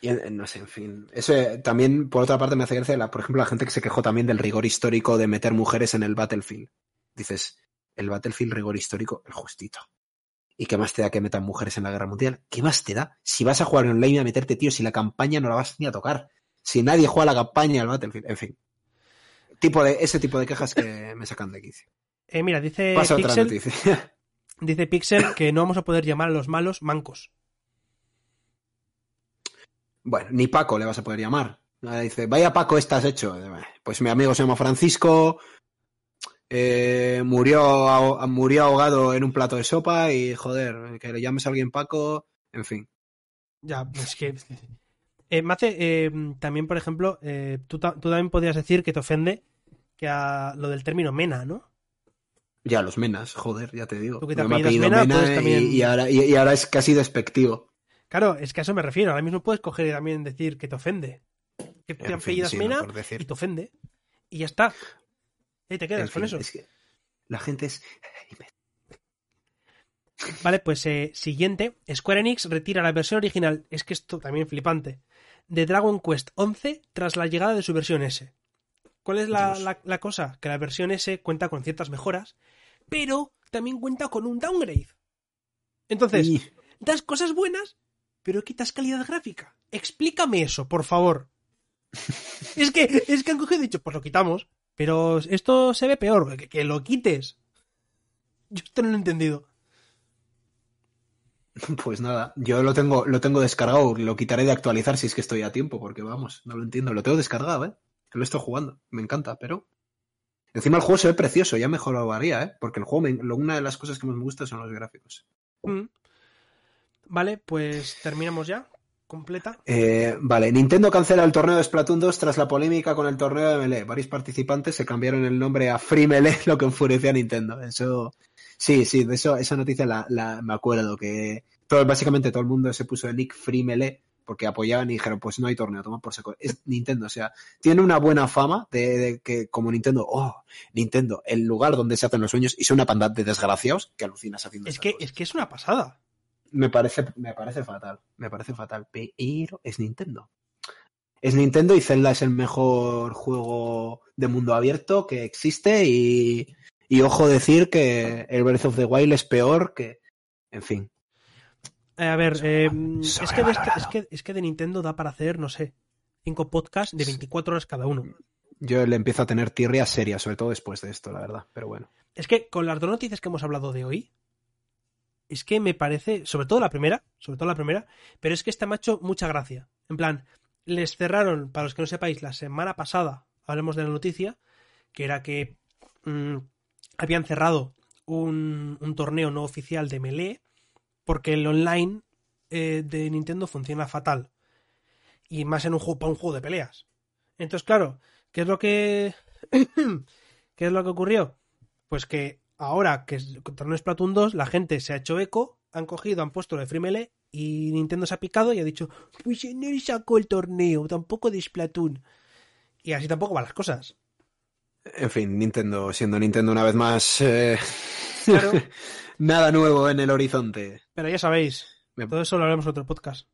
Y, no sé, en fin. Eso eh, también, por otra parte, me hace gracia, la, por ejemplo, la gente que se quejó también del rigor histórico de meter mujeres en el Battlefield. Dices, el Battlefield rigor histórico, el justito. ¿Y qué más te da que metan mujeres en la guerra mundial? ¿Qué más te da? Si vas a jugar online a meterte, tío, si la campaña no la vas ni a tocar. Si nadie juega la campaña al Battlefield, en fin. Tipo de, ese tipo de quejas que me sacan de quicio. Eh, mira, dice Pasa otra noticia. dice Pixel que no vamos a poder llamar a los malos mancos. Bueno, ni Paco le vas a poder llamar. Ahora dice, vaya Paco, estás hecho. Pues mi amigo se llama Francisco, eh, murió, murió ahogado en un plato de sopa y joder, que le llames a alguien Paco, en fin. Ya, es que. Eh, Mace, eh, también, por ejemplo, eh, tú, ta- tú también podrías decir que te ofende que a lo del término mena, ¿no? Ya, los menas, joder, ya te digo. Tú que te Me ha apellidas apellido Mena, puedes y- también- y, ahora, y, y ahora es casi despectivo. Claro, es que a eso me refiero. Ahora mismo puedes coger y también decir que te ofende. Que te sí, no, Mena y te ofende. Y ya está. Ahí te quedas En con fin, eso. es que la gente es... Vale, pues eh, siguiente. Square Enix retira la versión original, es que esto también flipante, de Dragon Quest 11 tras la llegada de su versión S. ¿Cuál es la, Dios. la- la cosa? Que la versión S cuenta con ciertas mejoras, pero también cuenta con un downgrade. Entonces, Y- das cosas buenas, pero quitas calidad gráfica. Explícame eso, por favor. es que es que han cogido y dicho, pues lo quitamos, pero esto se ve peor, que, que lo quites. Yo esto no lo he entendido. Pues nada, yo lo tengo, lo tengo descargado, lo quitaré de actualizar si es que estoy a tiempo, porque vamos, no lo entiendo, lo tengo descargado, ¿eh? Lo estoy jugando, me encanta, pero... Encima el juego se ve precioso, ya mejoraría, ¿eh? Porque el juego, me- lo- una de las cosas que más me gusta son los gráficos. Mm. Vale, pues terminamos ya. Completa. Eh, vale, Nintendo cancela el torneo de Splatoon 2 tras la polémica con el torneo de Melee. Varios participantes se cambiaron el nombre a Free Melee, lo que enfureció a Nintendo. Eso, sí, sí, de eso, esa noticia la, la- me acuerdo, que todo, básicamente todo el mundo se puso el nick Free Melee porque apoyaban y dijeron, pues no hay torneo, toma por saco. Es Nintendo, o sea, tiene una buena fama de, de que como Nintendo, oh, Nintendo, el lugar donde se hacen los sueños y son una panda de desgraciados que alucinas haciendo Es que, cosas es que es una pasada. Me parece, me parece fatal. Me parece fatal. Pero es Nintendo. Es Nintendo y Zelda es el mejor juego de mundo abierto que existe y, y ojo decir que el Breath of the Wild es peor que... En fin. Eh, a ver, Sobre- eh, es, que de este- es, que, es que de Nintendo da para hacer, no sé, cinco podcasts de 24 horas cada uno. Yo le empiezo a tener tirria seria, sobre todo después de esto, la verdad. Pero bueno. Es que con las dos noticias que hemos hablado de hoy, es que me parece, sobre todo la primera, sobre todo la primera, pero es que esta me ha hecho mucha gracia. En plan, les cerraron, para los que no sepáis, la semana pasada, hablemos de la noticia, que era que mm, habían cerrado un, un torneo no oficial de Melee, porque el online eh, de Nintendo funciona fatal. Y más en un juego, para un juego de peleas. Entonces, claro, ¿qué es lo que. ¿Qué es lo que ocurrió? Pues que ahora que es torneo Splatoon 2, la gente se ha hecho eco, han cogido, han puesto lo de Free Melee y Nintendo se ha picado y ha dicho, pues no sacó el torneo, tampoco de Splatoon. Y así tampoco van las cosas. En fin, Nintendo, siendo Nintendo una vez más. eh, Claro. Nada nuevo en el horizonte. Pero ya sabéis, Me- todo eso lo haremos en otro podcast.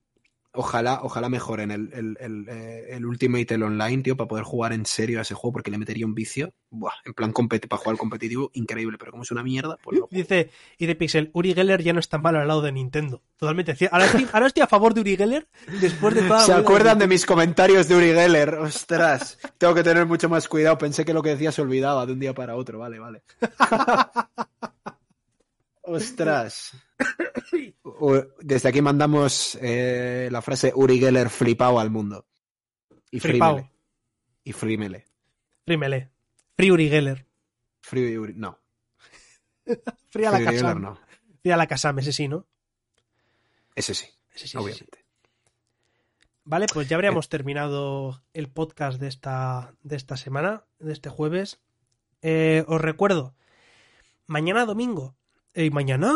Ojalá, ojalá mejoren el, el, el, eh, el Ultimate, el online, tío, para poder jugar en serio a ese juego, porque le metería un vicio. Buah, en plan para jugar competitivo, increíble, pero como es una mierda, pues no. Dice, y de Pixel, Uri Geller ya no está mal al lado de Nintendo. Totalmente cierto. Ahora estoy, ahora estoy a favor de Uri Geller después de toda la ¿Se acuerdan de Nintendo. mis comentarios de Uri Geller? Ostras, tengo que tener mucho más cuidado. Pensé que lo que decía se olvidaba de un día para otro. Vale, vale. Ostras. Desde aquí mandamos eh, la frase Uri Geller flipao al mundo. Y Flipao. Y frímele. Frímele. Free Uri Geller. Y Uri... No. Free a la Free. Geller no. Free a la Kasam, ese sí, ¿no? Ese sí, Ese sí, ese sí. obviamente. Vale, pues ya habríamos terminado el podcast de esta, de esta semana, de este jueves. Eh, os recuerdo, mañana domingo. Eh, mañana.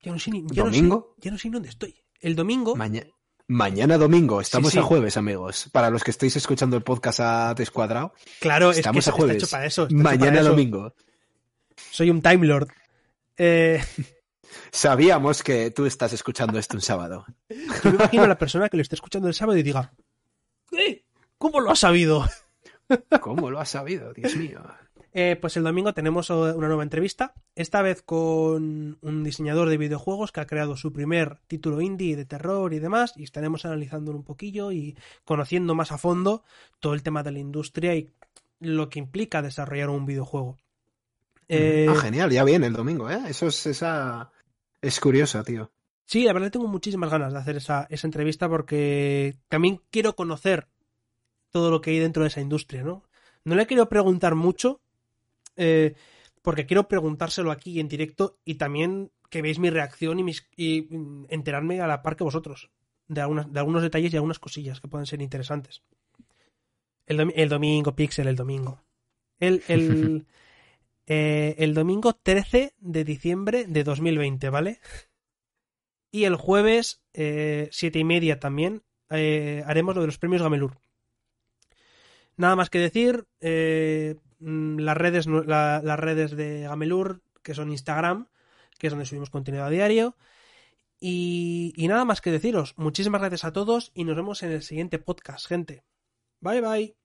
Ya no sé ni. Ya no sé- ¿Domingo? ya no sé dónde estoy. El domingo. Maña- Mañana domingo, estamos sí. a jueves, amigos. Para los que estáis escuchando el podcast a descuadrado, claro, estamos es que a está jueves. hecho para eso. está hecho Mañana para eso. domingo. Soy un Time Lord. Eh, Sabíamos que tú estás escuchando esto un sábado. yo me imagino a la persona que lo esté escuchando el sábado y diga: "Eh, ¿Cómo lo has sabido? ¿Cómo lo has sabido? Dios mío. Eh, pues el domingo tenemos eh, una nueva entrevista, esta vez con un diseñador de videojuegos que ha creado su primer título indie de terror y demás, y estaremos analizándolo un poquillo y conociendo más a fondo todo el tema de la industria y lo que implica desarrollar un videojuego. Eh, Ah, genial, ya viene el domingo, ¿eh? Eso es esa. Es curiosa, tío. Sí, la verdad tengo muchísimas ganas de hacer esa, esa entrevista porque también quiero conocer todo lo que hay dentro de esa industria, ¿no? No le quiero preguntar mucho, eh, porque quiero preguntárselo aquí en directo y también que veáis mi reacción y, mis, y enterarme a la par que vosotros de, algunas, de algunos detalles y algunas cosillas que pueden ser interesantes. El, domi- el domingo, Pixel, el domingo. El, el, eh, el domingo 13 de diciembre de 2020, ¿vale? Y el jueves, eh, siete y media también, eh, haremos lo de los premios Gamelur. Nada más que decir, eh, mm, las, redes, las redes de Gamelur, que son Instagram, que es donde subimos contenido a diario. Y nada más que deciros, muchísimas gracias a todos y nos vemos en el siguiente podcast, gente. Bye bye.